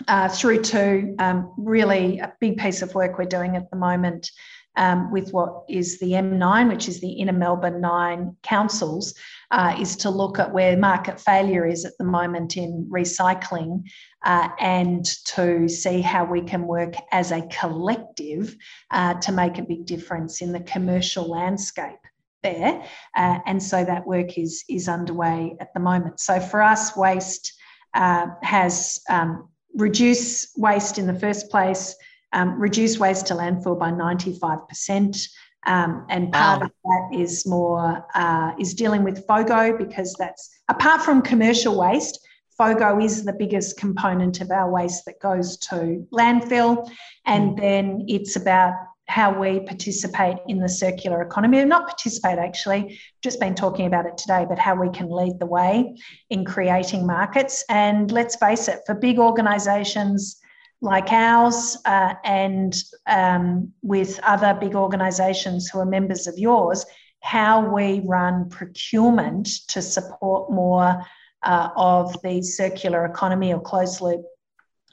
uh, through to um, really a big piece of work we're doing at the moment um, with what is the M9, which is the Inner Melbourne Nine councils, uh, is to look at where market failure is at the moment in recycling uh, and to see how we can work as a collective uh, to make a big difference in the commercial landscape there. Uh, and so that work is, is underway at the moment. So for us, waste uh, has um, reduce waste in the first place, um, reduce waste to landfill by 95%. Um, and part wow. of that is more uh, is dealing with FOGO because that's apart from commercial waste, FOGO is the biggest component of our waste that goes to landfill, and mm. then it's about how we participate in the circular economy. Not participate, actually, just been talking about it today, but how we can lead the way in creating markets. And let's face it, for big organisations like ours uh, and um, with other big organisations who are members of yours, how we run procurement to support more uh, of the circular economy or closed loop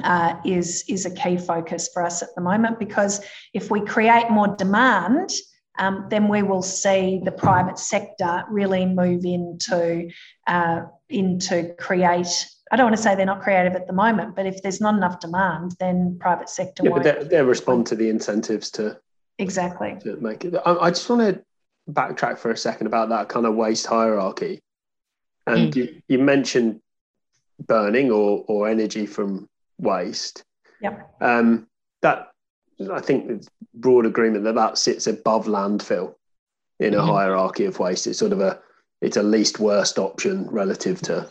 uh, is, is a key focus for us at the moment because if we create more demand, um, then we will see the private sector really move into, uh, into create. I don't want to say they're not creative at the moment, but if there's not enough demand, then private sector yeah, won't. But they respond to the incentives to exactly to make it. I, I just want to backtrack for a second about that kind of waste hierarchy. And mm. you, you mentioned burning or, or energy from waste. Yep. Um, that I think broad agreement that that sits above landfill in a mm-hmm. hierarchy of waste. It's sort of a it's a least worst option relative to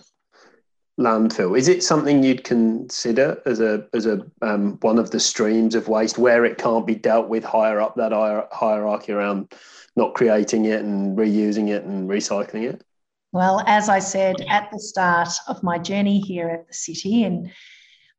landfill. Is it something you'd consider as a as a um, one of the streams of waste where it can't be dealt with higher up that hierarchy around not creating it and reusing it and recycling it? Well, as I said at the start of my journey here at the city, and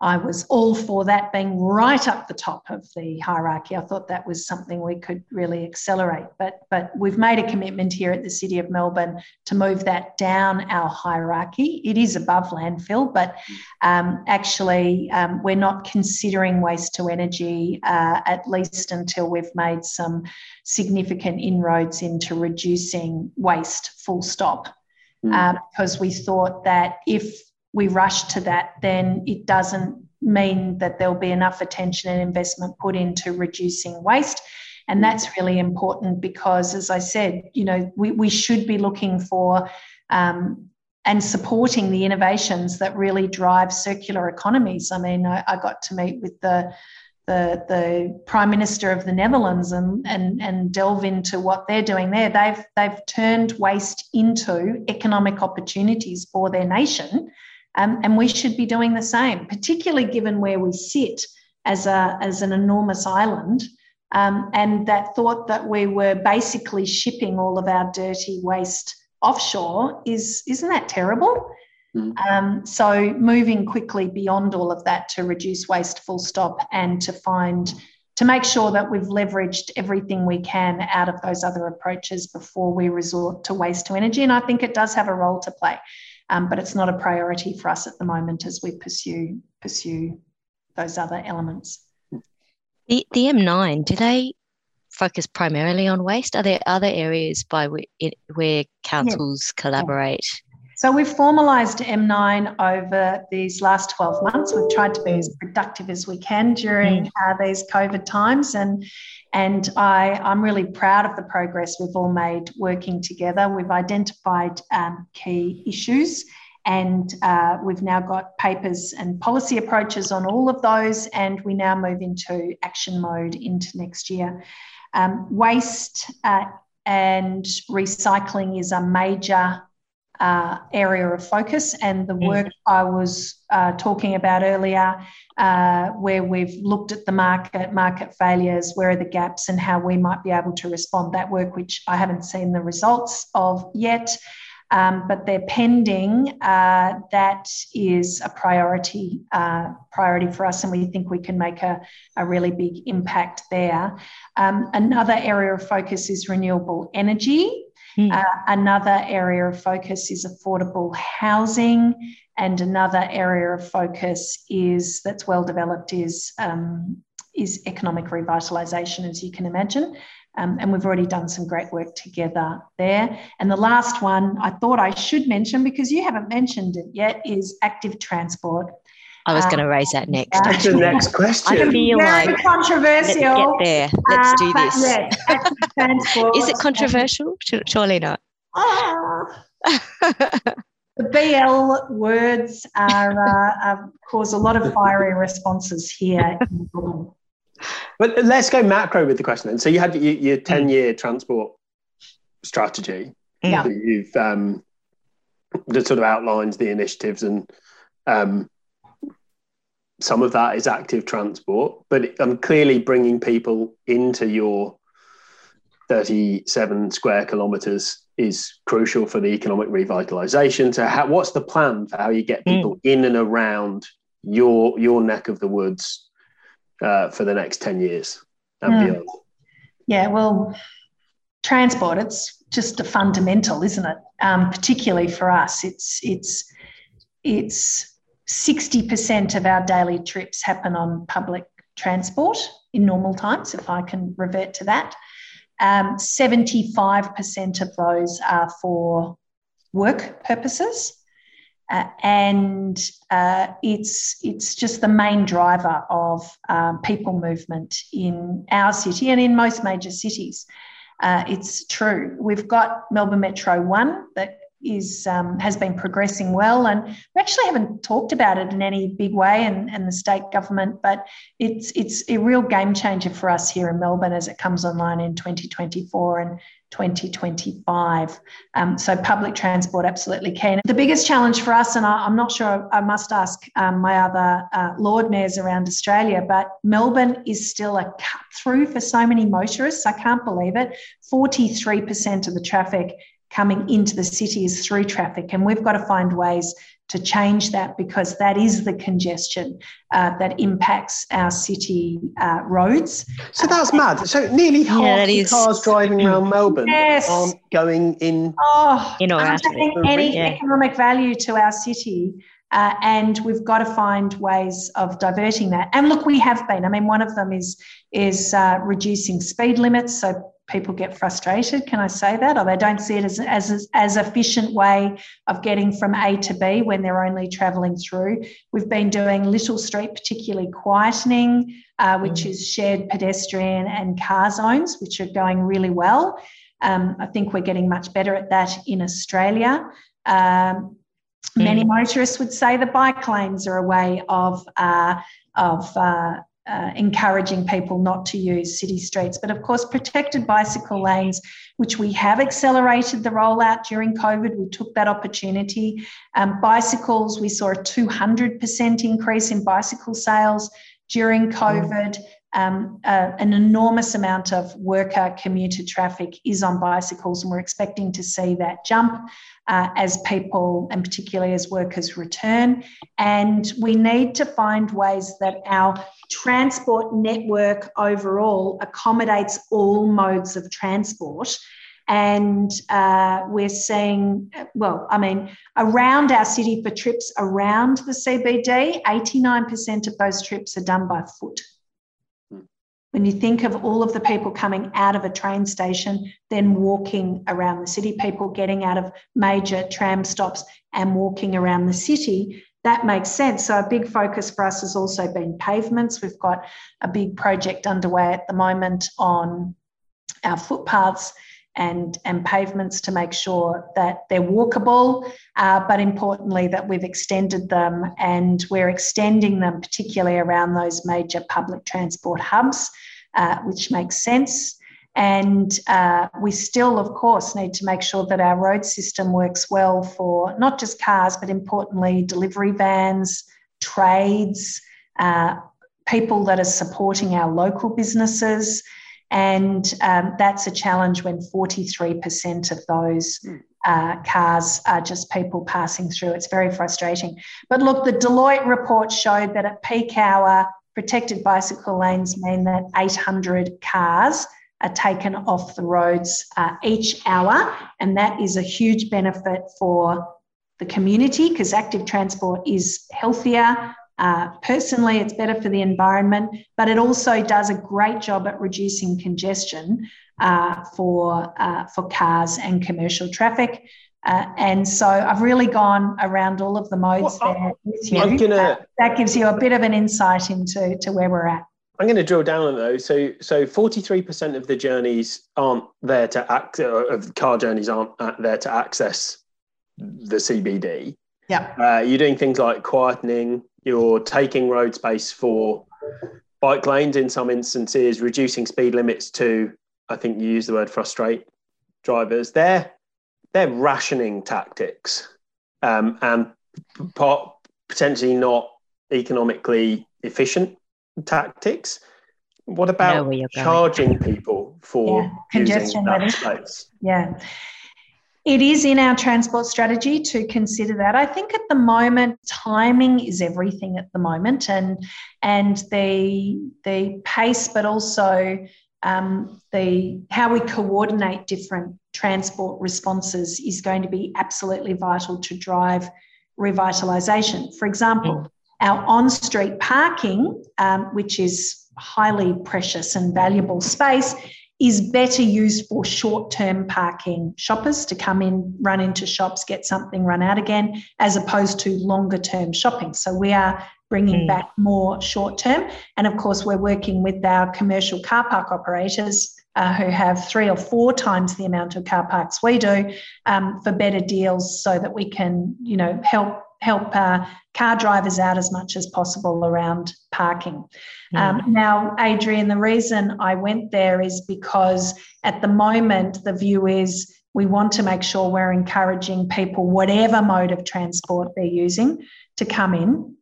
I was all for that being right up the top of the hierarchy. I thought that was something we could really accelerate. But, but we've made a commitment here at the City of Melbourne to move that down our hierarchy. It is above landfill, but um, actually, um, we're not considering waste to energy uh, at least until we've made some significant inroads into reducing waste, full stop. Mm. Because we thought that if we rush to that, then it doesn't mean that there'll be enough attention and investment put into reducing waste. And that's really important because, as I said, you know, we, we should be looking for um, and supporting the innovations that really drive circular economies. I mean, I, I got to meet with the the, the Prime Minister of the Netherlands and, and, and delve into what they're doing there. They've, they've turned waste into economic opportunities for their nation. Um, and we should be doing the same, particularly given where we sit as, a, as an enormous island. Um, and that thought that we were basically shipping all of our dirty waste offshore is isn't that terrible? Mm. Um, so moving quickly beyond all of that to reduce waste full stop and to find to make sure that we've leveraged everything we can out of those other approaches before we resort to waste to energy. And I think it does have a role to play, um, but it's not a priority for us at the moment as we pursue pursue those other elements. The the M9, do they focus primarily on waste? Are there other areas by where, where councils yeah. collaborate? So we've formalised M9 over these last 12 months. We've tried to be as productive as we can during mm. uh, these COVID times. And, and I, I'm really proud of the progress we've all made working together. We've identified um, key issues and uh, we've now got papers and policy approaches on all of those. And we now move into action mode into next year. Um, waste uh, and recycling is a major uh, area of focus and the mm. work. I was uh, talking about earlier, uh, where we've looked at the market, market failures, where are the gaps, and how we might be able to respond. That work, which I haven't seen the results of yet, um, but they're pending. Uh, that is a priority uh, priority for us, and we think we can make a, a really big impact there. Um, another area of focus is renewable energy. Mm. Uh, another area of focus is affordable housing, and another area of focus is that's well developed is um, is economic revitalisation, as you can imagine. Um, and we've already done some great work together there. And the last one I thought I should mention because you haven't mentioned it yet is active transport. I was um, going to raise that next. That's the next question. I feel Very like controversial. Let's get there. Let's do uh, this. Yeah. Is it controversial? Surely not. Ah. the BL words are, uh, cause a lot of fiery responses here. but let's go macro with the question then. So you had your, your 10 year transport strategy. Yeah. You've um, that sort of outlines the initiatives and um, some of that is active transport, but I'm clearly bringing people into your 37 square kilometres is crucial for the economic revitalisation. So, how, what's the plan for how you get hmm. people mm. in and around your your neck of the woods uh, for the next 10 years and mm. beyond? Yeah, well, transport it's just a fundamental, isn't it? Um, particularly for us, it's it's it's 60% of our daily trips happen on public transport in normal times, if I can revert to that. Um, 75% of those are for work purposes. Uh, and uh, it's it's just the main driver of um, people movement in our city and in most major cities. Uh, it's true. We've got Melbourne Metro One that is um, has been progressing well, and we actually haven't talked about it in any big way, and, and the state government, but it's it's a real game changer for us here in Melbourne as it comes online in 2024 and 2025. Um, so public transport absolutely can. The biggest challenge for us, and I, am not sure I must ask um, my other uh, Lord mayors around Australia, but Melbourne is still a cut through for so many motorists. I can't believe it. 43% of the traffic coming into the city is through traffic. And we've got to find ways to change that because that is the congestion uh, that impacts our city uh, roads. So that's mad. So nearly half yeah, the is. cars driving around Melbourne yes. aren't going in. Oh, in or aren't any yeah. economic value to our city. Uh, and we've got to find ways of diverting that. And look, we have been. I mean, one of them is is uh, reducing speed limits so people get frustrated. Can I say that? Or they don't see it as as as efficient way of getting from A to B when they're only travelling through. We've been doing Little Street, particularly quietening, uh, which mm. is shared pedestrian and car zones, which are going really well. Um, I think we're getting much better at that in Australia. Um, mm. Many motorists would say the bike lanes are a way of uh, of uh, uh, encouraging people not to use city streets. But of course, protected bicycle lanes, which we have accelerated the rollout during COVID, we took that opportunity. Um, bicycles, we saw a 200% increase in bicycle sales during COVID. Um, uh, an enormous amount of worker commuter traffic is on bicycles, and we're expecting to see that jump uh, as people and particularly as workers return. And we need to find ways that our transport network overall accommodates all modes of transport. And uh, we're seeing, well, I mean, around our city for trips around the CBD, 89% of those trips are done by foot. When you think of all of the people coming out of a train station, then walking around the city, people getting out of major tram stops and walking around the city, that makes sense. So, a big focus for us has also been pavements. We've got a big project underway at the moment on our footpaths and, and pavements to make sure that they're walkable, uh, but importantly, that we've extended them and we're extending them particularly around those major public transport hubs, uh, which makes sense. And uh, we still, of course, need to make sure that our road system works well for not just cars, but importantly, delivery vans, trades, uh, people that are supporting our local businesses. And um, that's a challenge when 43% of those hmm. uh, cars are just people passing through. It's very frustrating. But look, the Deloitte report showed that at peak hour, protected bicycle lanes mean that 800 cars are taken off the roads uh, each hour. And that is a huge benefit for the community because active transport is healthier, uh, personally, it's better for the environment, but it also does a great job at reducing congestion uh, for, uh, for cars and commercial traffic. Uh, and so I've really gone around all of the modes well, there with you. Gonna, that gives you a bit of an insight into to where we're at. I'm going to drill down on those. So, so 43% of the journeys aren't there to act, of car journeys aren't there to access the CBD. Yeah. Uh, you're doing things like quietening, you're taking road space for bike lanes in some instances, reducing speed limits to, I think you use the word frustrate drivers. They're, they're rationing tactics um, and pot, potentially not economically efficient tactics. What about charging people for yeah. congestion using that space? Yeah it is in our transport strategy to consider that. I think at the moment, timing is everything at the moment, and and the the pace, but also um, the how we coordinate different transport responses is going to be absolutely vital to drive revitalisation. For example, mm. our on-street parking, um, which is highly precious and valuable space, is better used for short term parking shoppers to come in, run into shops, get something, run out again, as opposed to longer term shopping. So we are bringing mm. back more short term. And of course, we're working with our commercial car park operators. Uh, who have three or four times the amount of car parks we do um, for better deals so that we can you know help help uh, car drivers out as much as possible around parking. Um, now, Adrian, the reason I went there is because at the moment, the view is we want to make sure we're encouraging people, whatever mode of transport they're using, to come in.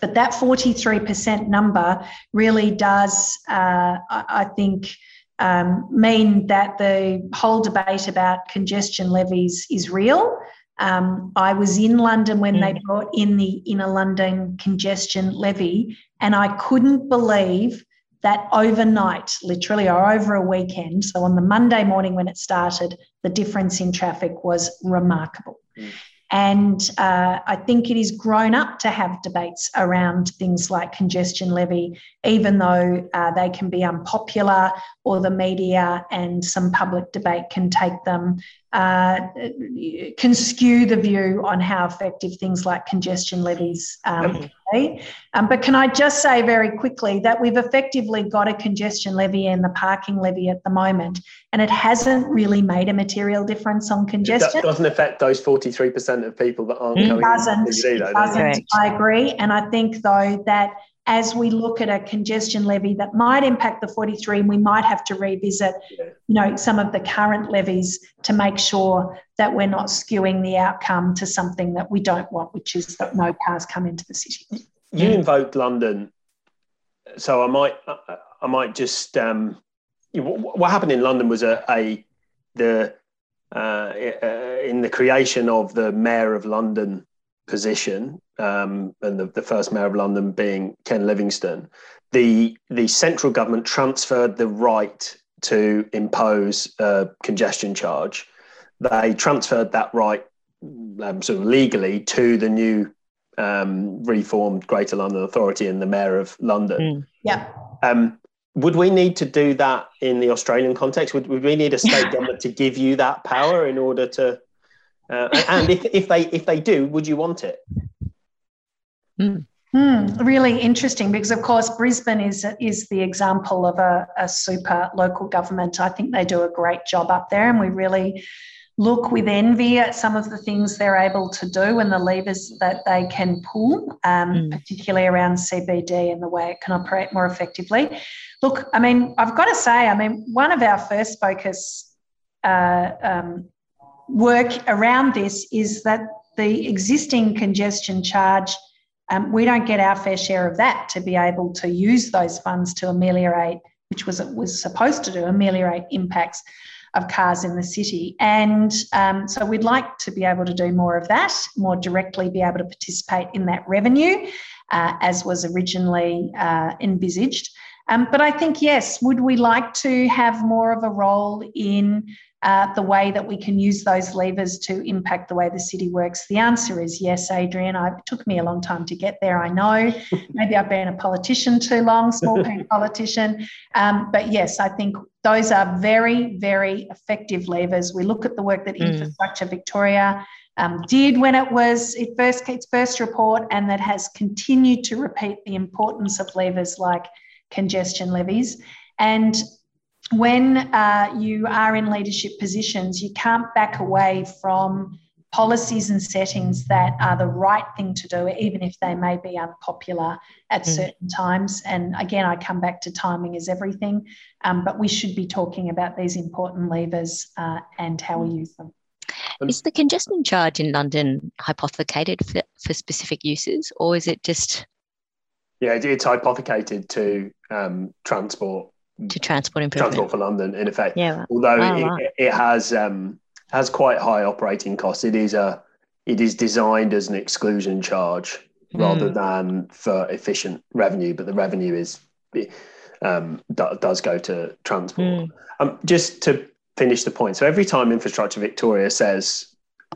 But that 43% number really does, uh, I think, um, mean that the whole debate about congestion levies is real. Um, I was in London when mm. they brought in the Inner London congestion levy, and I couldn't believe that overnight, literally, or over a weekend, so on the Monday morning when it started, the difference in traffic was remarkable. Mm. And uh, I think it is grown up to have debates around things like congestion levy, even though uh, they can be unpopular or the media and some public debate can take them, uh, can skew the view on how effective things like congestion levies um, be. Um, but can I just say very quickly that we've effectively got a congestion levy and the parking levy at the moment, and it hasn't really made a material difference on congestion. It doesn't affect those 43% of people that aren't mm. doesn't, it doesn't. I agree. And I think, though, that as we look at a congestion levy that might impact the 43 and we might have to revisit you know some of the current levies to make sure that we're not skewing the outcome to something that we don't want which is that no cars come into the city. You invoked london. So i might i might just um what happened in london was a, a the uh, in the creation of the mayor of london position, um, and the, the, first mayor of London being Ken Livingstone, the the central government transferred the right to impose a congestion charge. They transferred that right um, sort of legally to the new um, reformed Greater London Authority and the Mayor of London. Mm. Yeah. Um, would we need to do that in the Australian context? Would, would we need a state government to give you that power in order to uh, and if, if they if they do, would you want it? Mm. Mm, really interesting because, of course, Brisbane is is the example of a, a super local government. I think they do a great job up there, and we really look with envy at some of the things they're able to do and the levers that they can pull, um, mm. particularly around CBD and the way it can operate more effectively. Look, I mean, I've got to say, I mean, one of our first focus uh, um, work around this is that the existing congestion charge, um, we don't get our fair share of that to be able to use those funds to ameliorate, which was was supposed to do, ameliorate impacts of cars in the city. And um, so we'd like to be able to do more of that, more directly be able to participate in that revenue uh, as was originally uh, envisaged. Um, but I think, yes, would we like to have more of a role in uh, the way that we can use those levers to impact the way the city works? The answer is yes, Adrian. I, it took me a long time to get there, I know. Maybe I've been a politician too long, small p politician. Um, but yes, I think those are very, very effective levers. We look at the work that mm. Infrastructure Victoria um, did when it was it first its first report, and that has continued to repeat the importance of levers like congestion levies. And when uh, you are in leadership positions, you can't back away from policies and settings that are the right thing to do, even if they may be unpopular at mm. certain times. And again, I come back to timing is everything, um, but we should be talking about these important levers uh, and how we use them. Is the congestion charge in London hypothecated for, for specific uses, or is it just? Yeah, it's hypothecated to um, transport to transport improvement. Transport for London, in effect. Yeah. Although it, wow. it, has um, has quite high operating costs. It is a it is designed as an exclusion charge mm. rather than for efficient revenue, but the revenue is um, does go to transport. Mm. Um, just to finish the point, so every time Infrastructure Victoria says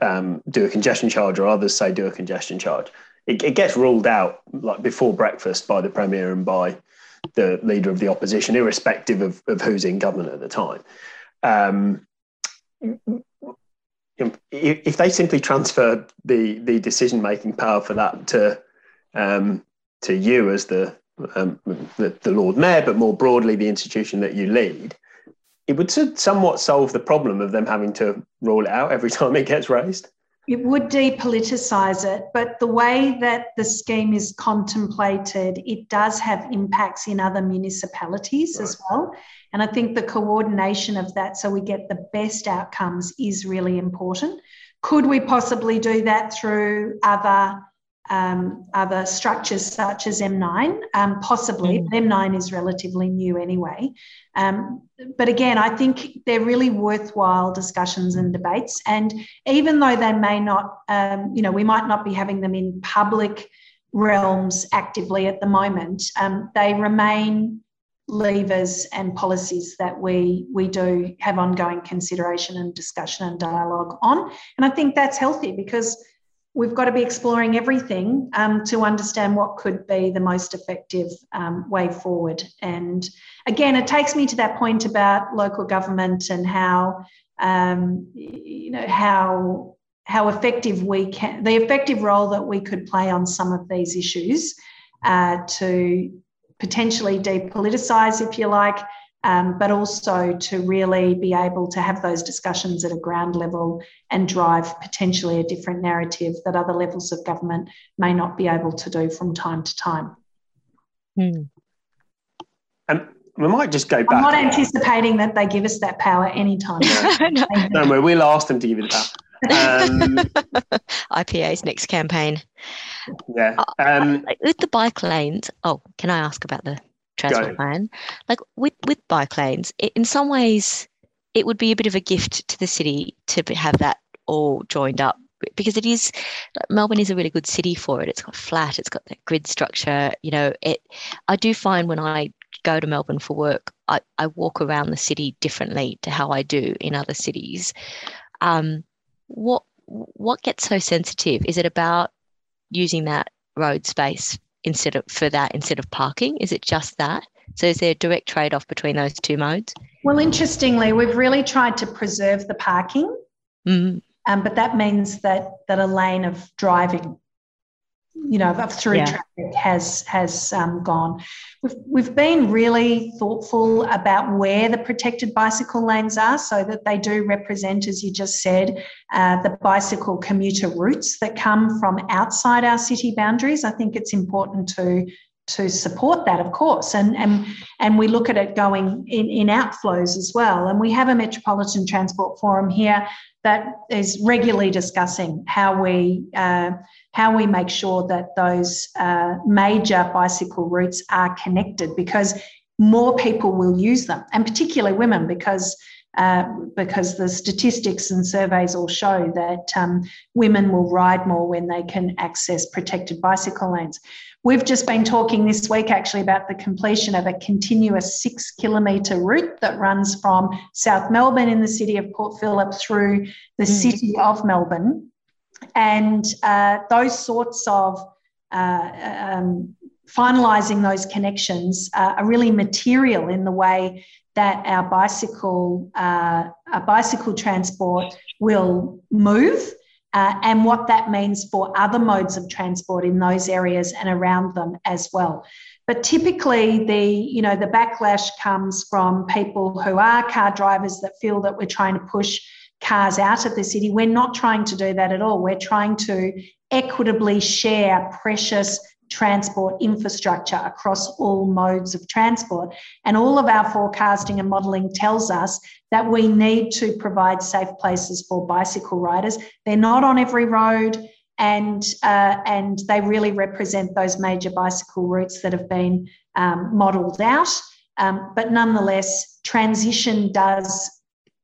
um, do a congestion charge, or others say do a congestion charge, it, it gets ruled out like before breakfast by the premier and by the leader of the opposition, irrespective of, of who's in government at the time. Um, if they simply transferred the the decision making power for that to um, to you as the, um, the, the Lord Mayor, but more broadly the institution that you lead, it would somewhat solve the problem of them having to rule it out every time it gets raised. It would depoliticise it, but the way that the scheme is contemplated, it does have impacts in other municipalities right. as well. And I think the coordination of that so we get the best outcomes is really important. Could we possibly do that through other um, other structures such as M9, um, possibly. Mm. M9 is relatively new anyway. Um, but again, I think they're really worthwhile discussions and debates. And even though they may not, um, you know, we might not be having them in public realms actively at the moment, um, they remain levers and policies that we we do have ongoing consideration and discussion and dialogue on and i think that's healthy because we've got to be exploring everything um, to understand what could be the most effective um, way forward. And again, it takes me to that point about local government and how um, you know how how effective we can the effective role that we could play on some of these issues uh, to potentially depoliticize, if you like, um, but also to really be able to have those discussions at a ground level and drive potentially a different narrative that other levels of government may not be able to do from time to time. Hmm. Um, we might just go back. I'm not anticipating that they give us that power anytime. no. Don't worry, we'll ask them to give you the power. Um, IPA's next campaign. Yeah. Uh, um, with the bike lanes, oh, can I ask about the transport plan. Like with with bike lanes, it, in some ways, it would be a bit of a gift to the city to have that all joined up because it is Melbourne is a really good city for it. It's got flat, it's got that grid structure. You know, it. I do find when I go to Melbourne for work, I, I walk around the city differently to how I do in other cities. Um, what what gets so sensitive? Is it about using that road space instead of for that instead of parking? Is it just that? So is there a direct trade-off between those two modes? Well, interestingly, we've really tried to preserve the parking, mm. um, but that means that that a lane of driving you know, of through yeah. traffic has has um, gone. We've we've been really thoughtful about where the protected bicycle lanes are, so that they do represent, as you just said, uh, the bicycle commuter routes that come from outside our city boundaries. I think it's important to to support that, of course, and and and we look at it going in, in outflows as well. And we have a metropolitan transport forum here that is regularly discussing how we uh, how we make sure that those uh, major bicycle routes are connected because more people will use them, and particularly women, because uh, because the statistics and surveys all show that um, women will ride more when they can access protected bicycle lanes. We've just been talking this week actually about the completion of a continuous six kilometre route that runs from South Melbourne in the city of Port Phillip through the mm. city of Melbourne and uh, those sorts of uh, um, finalising those connections uh, are really material in the way that our bicycle, uh, our bicycle transport will move. Uh, and what that means for other modes of transport in those areas and around them as well. But typically, the you know the backlash comes from people who are car drivers that feel that we're trying to push cars out of the city. We're not trying to do that at all. We're trying to equitably share precious transport infrastructure across all modes of transport. And all of our forecasting and modelling tells us that we need to provide safe places for bicycle riders. They're not on every road. And, uh, and they really represent those major bicycle routes that have been um, modelled out. Um, but nonetheless, transition does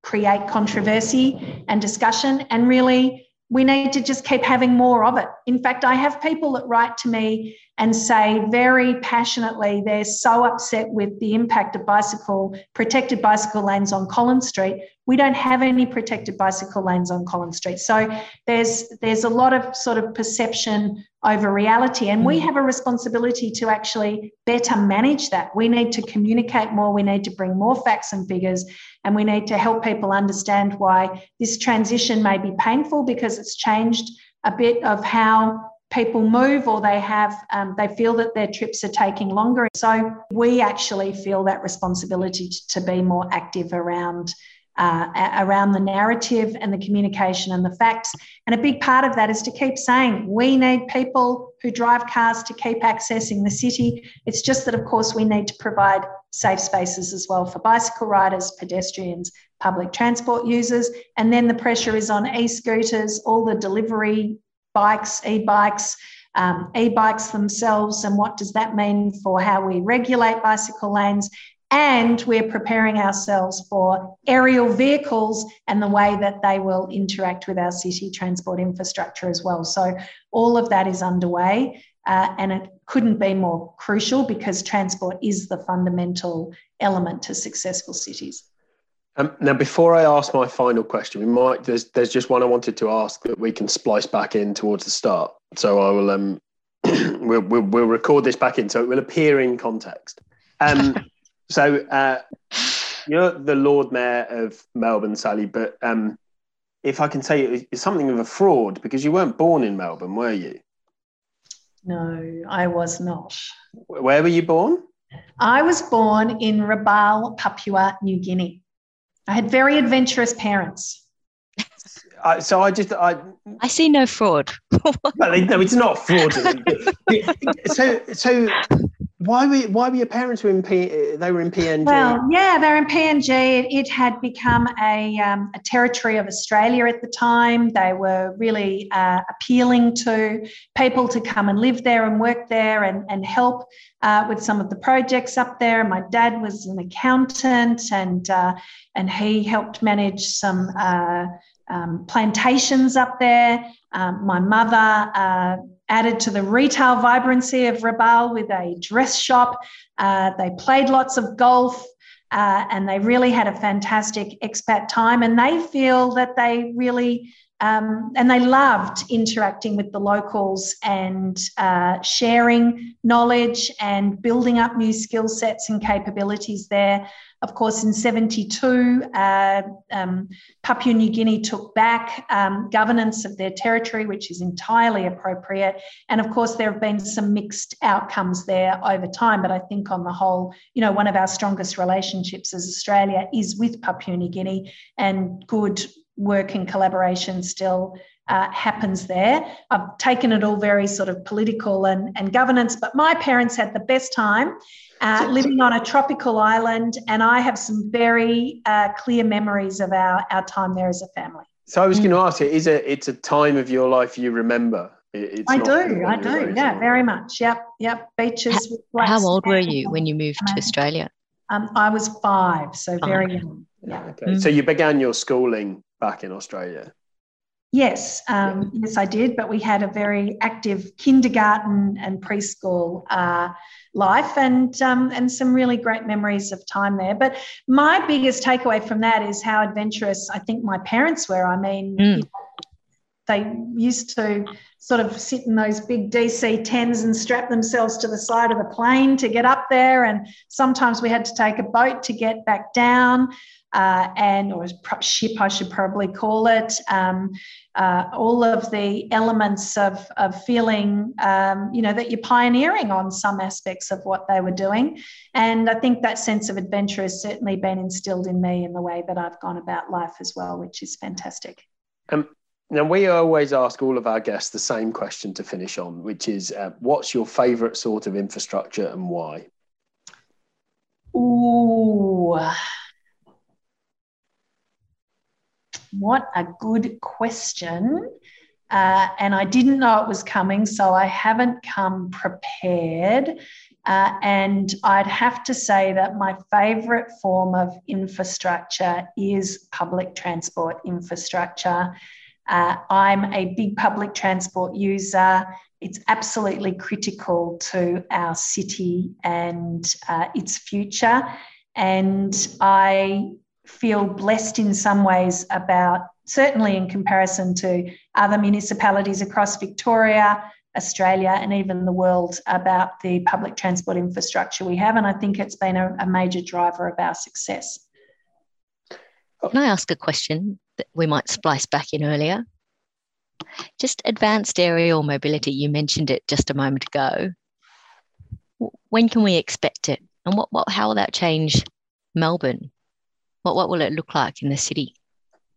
create controversy and discussion. And really, we need to just keep having more of it. In fact, I have people that write to me and say very passionately they're so upset with the impact of bicycle protected bicycle lanes on Collins Street. We don't have any protected bicycle lanes on Collins Street. So there's there's a lot of sort of perception over reality and we mm. have a responsibility to actually better manage that. We need to communicate more, we need to bring more facts and figures and we need to help people understand why this transition may be painful because it's changed a bit of how people move or they have um, they feel that their trips are taking longer so we actually feel that responsibility to be more active around uh, around the narrative and the communication and the facts. And a big part of that is to keep saying we need people who drive cars to keep accessing the city. It's just that, of course, we need to provide safe spaces as well for bicycle riders, pedestrians, public transport users. And then the pressure is on e scooters, all the delivery bikes, e bikes. Um, e-bikes themselves and what does that mean for how we regulate bicycle lanes and we're preparing ourselves for aerial vehicles and the way that they will interact with our city transport infrastructure as well. So, all of that is underway, uh, and it couldn't be more crucial because transport is the fundamental element to successful cities. Um, now, before I ask my final question, we might there's there's just one I wanted to ask that we can splice back in towards the start. So I will um we'll, we'll, we'll record this back in so it will appear in context. Um, so uh, you're the Lord Mayor of Melbourne, Sally, but um, if I can say it's something of a fraud because you weren't born in Melbourne, were you? No, I was not. Where were you born? I was born in Rabaul, Papua New Guinea. I had very adventurous parents. I, so I just I I see no fraud. well, no, it's not fraud. so so why were why were your parents were in P, they were in PNG? Well, yeah, they're in PNG. It, it had become a, um, a territory of Australia at the time. They were really uh, appealing to people to come and live there and work there and, and help uh, with some of the projects up there. My dad was an accountant and uh, and he helped manage some uh, um, plantations up there. Um, my mother uh, added to the retail vibrancy of Rabaul with a dress shop. Uh, they played lots of golf. Uh, and they really had a fantastic expat time, and they feel that they really um, and they loved interacting with the locals and uh, sharing knowledge and building up new skill sets and capabilities there. Of course, in 72, uh, um, Papua New Guinea took back um, governance of their territory, which is entirely appropriate. And of course, there have been some mixed outcomes there over time. But I think on the whole, you know, one of our strongest relationships as Australia is with Papua New Guinea and good work and collaboration still uh, happens there. I've taken it all very sort of political and, and governance, but my parents had the best time uh, living on a tropical island, and I have some very uh, clear memories of our, our time there as a family. So I was going to ask you, is it it's a time of your life you remember? It's I do, I do, yeah, very much. Yep, yep. Beaches. How, how old were you when you moved to Australia? Um, I was five, so five. very young. Yeah. Okay. Mm. So you began your schooling back in Australia. Yes, um, yes, I did. But we had a very active kindergarten and preschool uh, life, and um, and some really great memories of time there. But my biggest takeaway from that is how adventurous I think my parents were. I mean, mm. you know, they used to sort of sit in those big DC 10s and strap themselves to the side of the plane to get up there, and sometimes we had to take a boat to get back down uh, and or ship, I should probably call it. Um, uh, all of the elements of, of feeling, um, you know, that you're pioneering on some aspects of what they were doing. And I think that sense of adventure has certainly been instilled in me in the way that I've gone about life as well, which is fantastic. Um, now, we always ask all of our guests the same question to finish on, which is uh, what's your favourite sort of infrastructure and why? Ooh, what a good question. Uh, and I didn't know it was coming, so I haven't come prepared. Uh, and I'd have to say that my favourite form of infrastructure is public transport infrastructure. Uh, I'm a big public transport user. It's absolutely critical to our city and uh, its future. And I feel blessed in some ways about, certainly in comparison to other municipalities across Victoria, Australia, and even the world, about the public transport infrastructure we have. And I think it's been a, a major driver of our success. Can I ask a question that we might splice back in earlier? Just advanced aerial mobility, you mentioned it just a moment ago. When can we expect it? And what, what how will that change Melbourne? What, what will it look like in the city?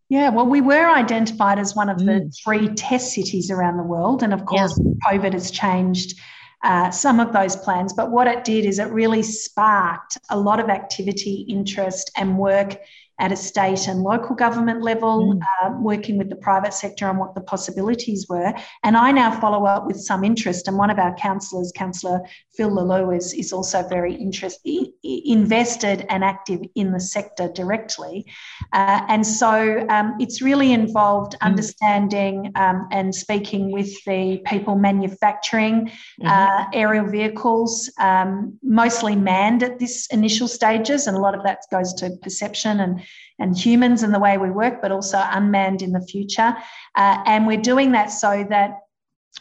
Yeah, well, we were identified as one of mm. the three test cities around the world. And of course, yeah. COVID has changed uh, some of those plans. But what it did is it really sparked a lot of activity, interest, and work at a state and local government level, mm. uh, working with the private sector on what the possibilities were. And I now follow up with some interest. And one of our councillors, Councillor Phil Le Liu, is, is also very interest, invested and active in the sector directly. Uh, and so um, it's really involved mm. understanding um, and speaking with the people manufacturing mm-hmm. uh, aerial vehicles, um, mostly manned at this initial stages. And a lot of that goes to perception and and humans and the way we work, but also unmanned in the future. Uh, and we're doing that so that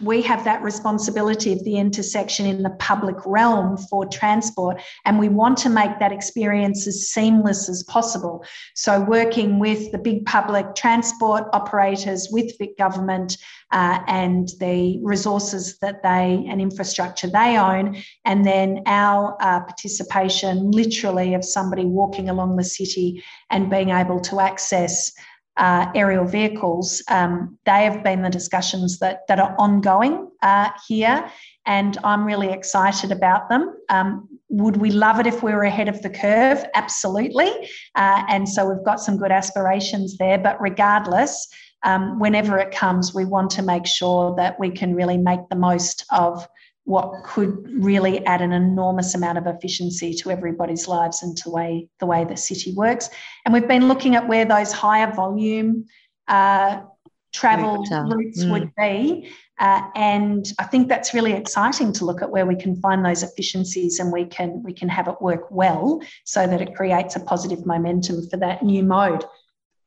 we have that responsibility of the intersection in the public realm for transport, and we want to make that experience as seamless as possible. So, working with the big public transport operators, with Vic government, uh, and the resources that they and infrastructure they own, and then our uh, participation literally of somebody walking along the city and being able to access uh, aerial vehicles, um, they have been the discussions that, that are ongoing uh, here, and I'm really excited about them. Um, would we love it if we were ahead of the curve? Absolutely. Uh, and so we've got some good aspirations there, but regardless, um, whenever it comes, we want to make sure that we can really make the most of what could really add an enormous amount of efficiency to everybody's lives and to the way the way the city works. And we've been looking at where those higher volume uh, travel routes mm. would be. Uh, and I think that's really exciting to look at where we can find those efficiencies and we can we can have it work well so that it creates a positive momentum for that new mode.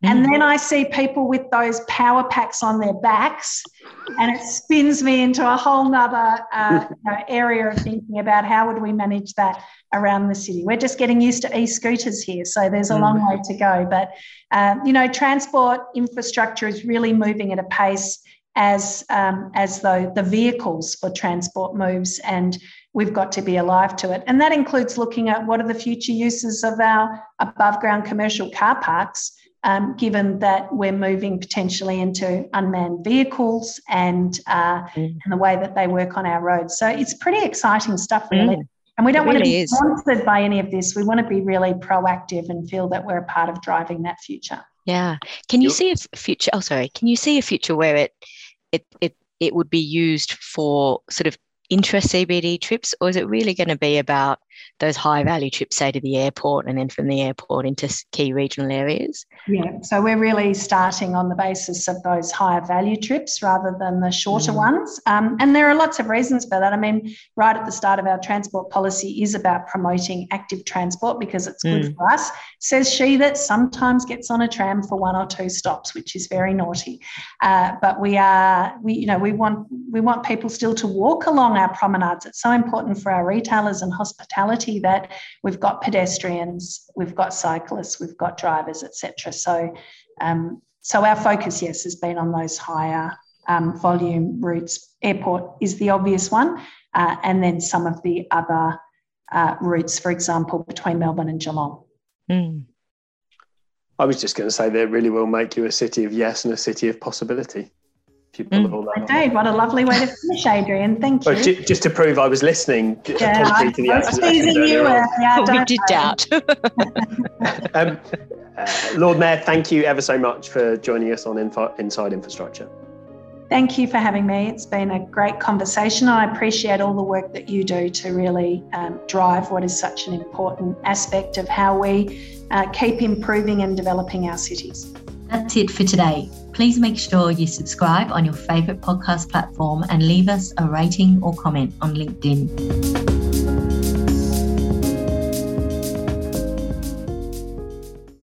And mm. then I see people with those power packs on their backs, and it spins me into a whole nother uh, you know, area of thinking about how would we manage that around the city. We're just getting used to e-scooters here, so there's a mm. long way to go. But um, you know, transport infrastructure is really moving at a pace as um, as though the vehicles for transport moves, and we've got to be alive to it. And that includes looking at what are the future uses of our above ground commercial car parks um, given that we're moving potentially into unmanned vehicles and, uh, mm. and the way that they work on our roads. So it's pretty exciting stuff, really. Mm. And we don't it want really to be is. sponsored by any of this. We want to be really proactive and feel that we're a part of driving that future. Yeah. Can you yep. see a future? Oh, sorry. Can you see a future where it it it it would be used for sort of intra CBD trips, or is it really going to be about those high value trips, say to the airport and then from the airport into key regional areas? Yeah, so we're really starting on the basis of those higher value trips rather than the shorter mm. ones. Um, and there are lots of reasons for that. I mean, right at the start of our transport policy is about promoting active transport because it's good mm. for us. Says she that sometimes gets on a tram for one or two stops, which is very naughty. Uh, but we are, we you know, we want we want people still to walk along our promenades. It's so important for our retailers and hospitality that we've got pedestrians, we've got cyclists, we've got drivers, etc. So, um, so our focus, yes, has been on those higher um, volume routes. Airport is the obvious one, uh, and then some of the other uh, routes, for example, between Melbourne and Geelong. Mm. I was just going to say that really will make you a city of yes and a city of possibility you pull mm. all that Indeed, what a lovely way to finish, Adrian. Thank you. j- just to prove I was listening. Yeah, I, was teasing you. Uh, yeah, we did doubt. um, uh, Lord Mayor, thank you ever so much for joining us on Info- Inside Infrastructure. Thank you for having me. It's been a great conversation. I appreciate all the work that you do to really um, drive what is such an important aspect of how we uh, keep improving and developing our cities. That's it for today. Please make sure you subscribe on your favourite podcast platform and leave us a rating or comment on LinkedIn.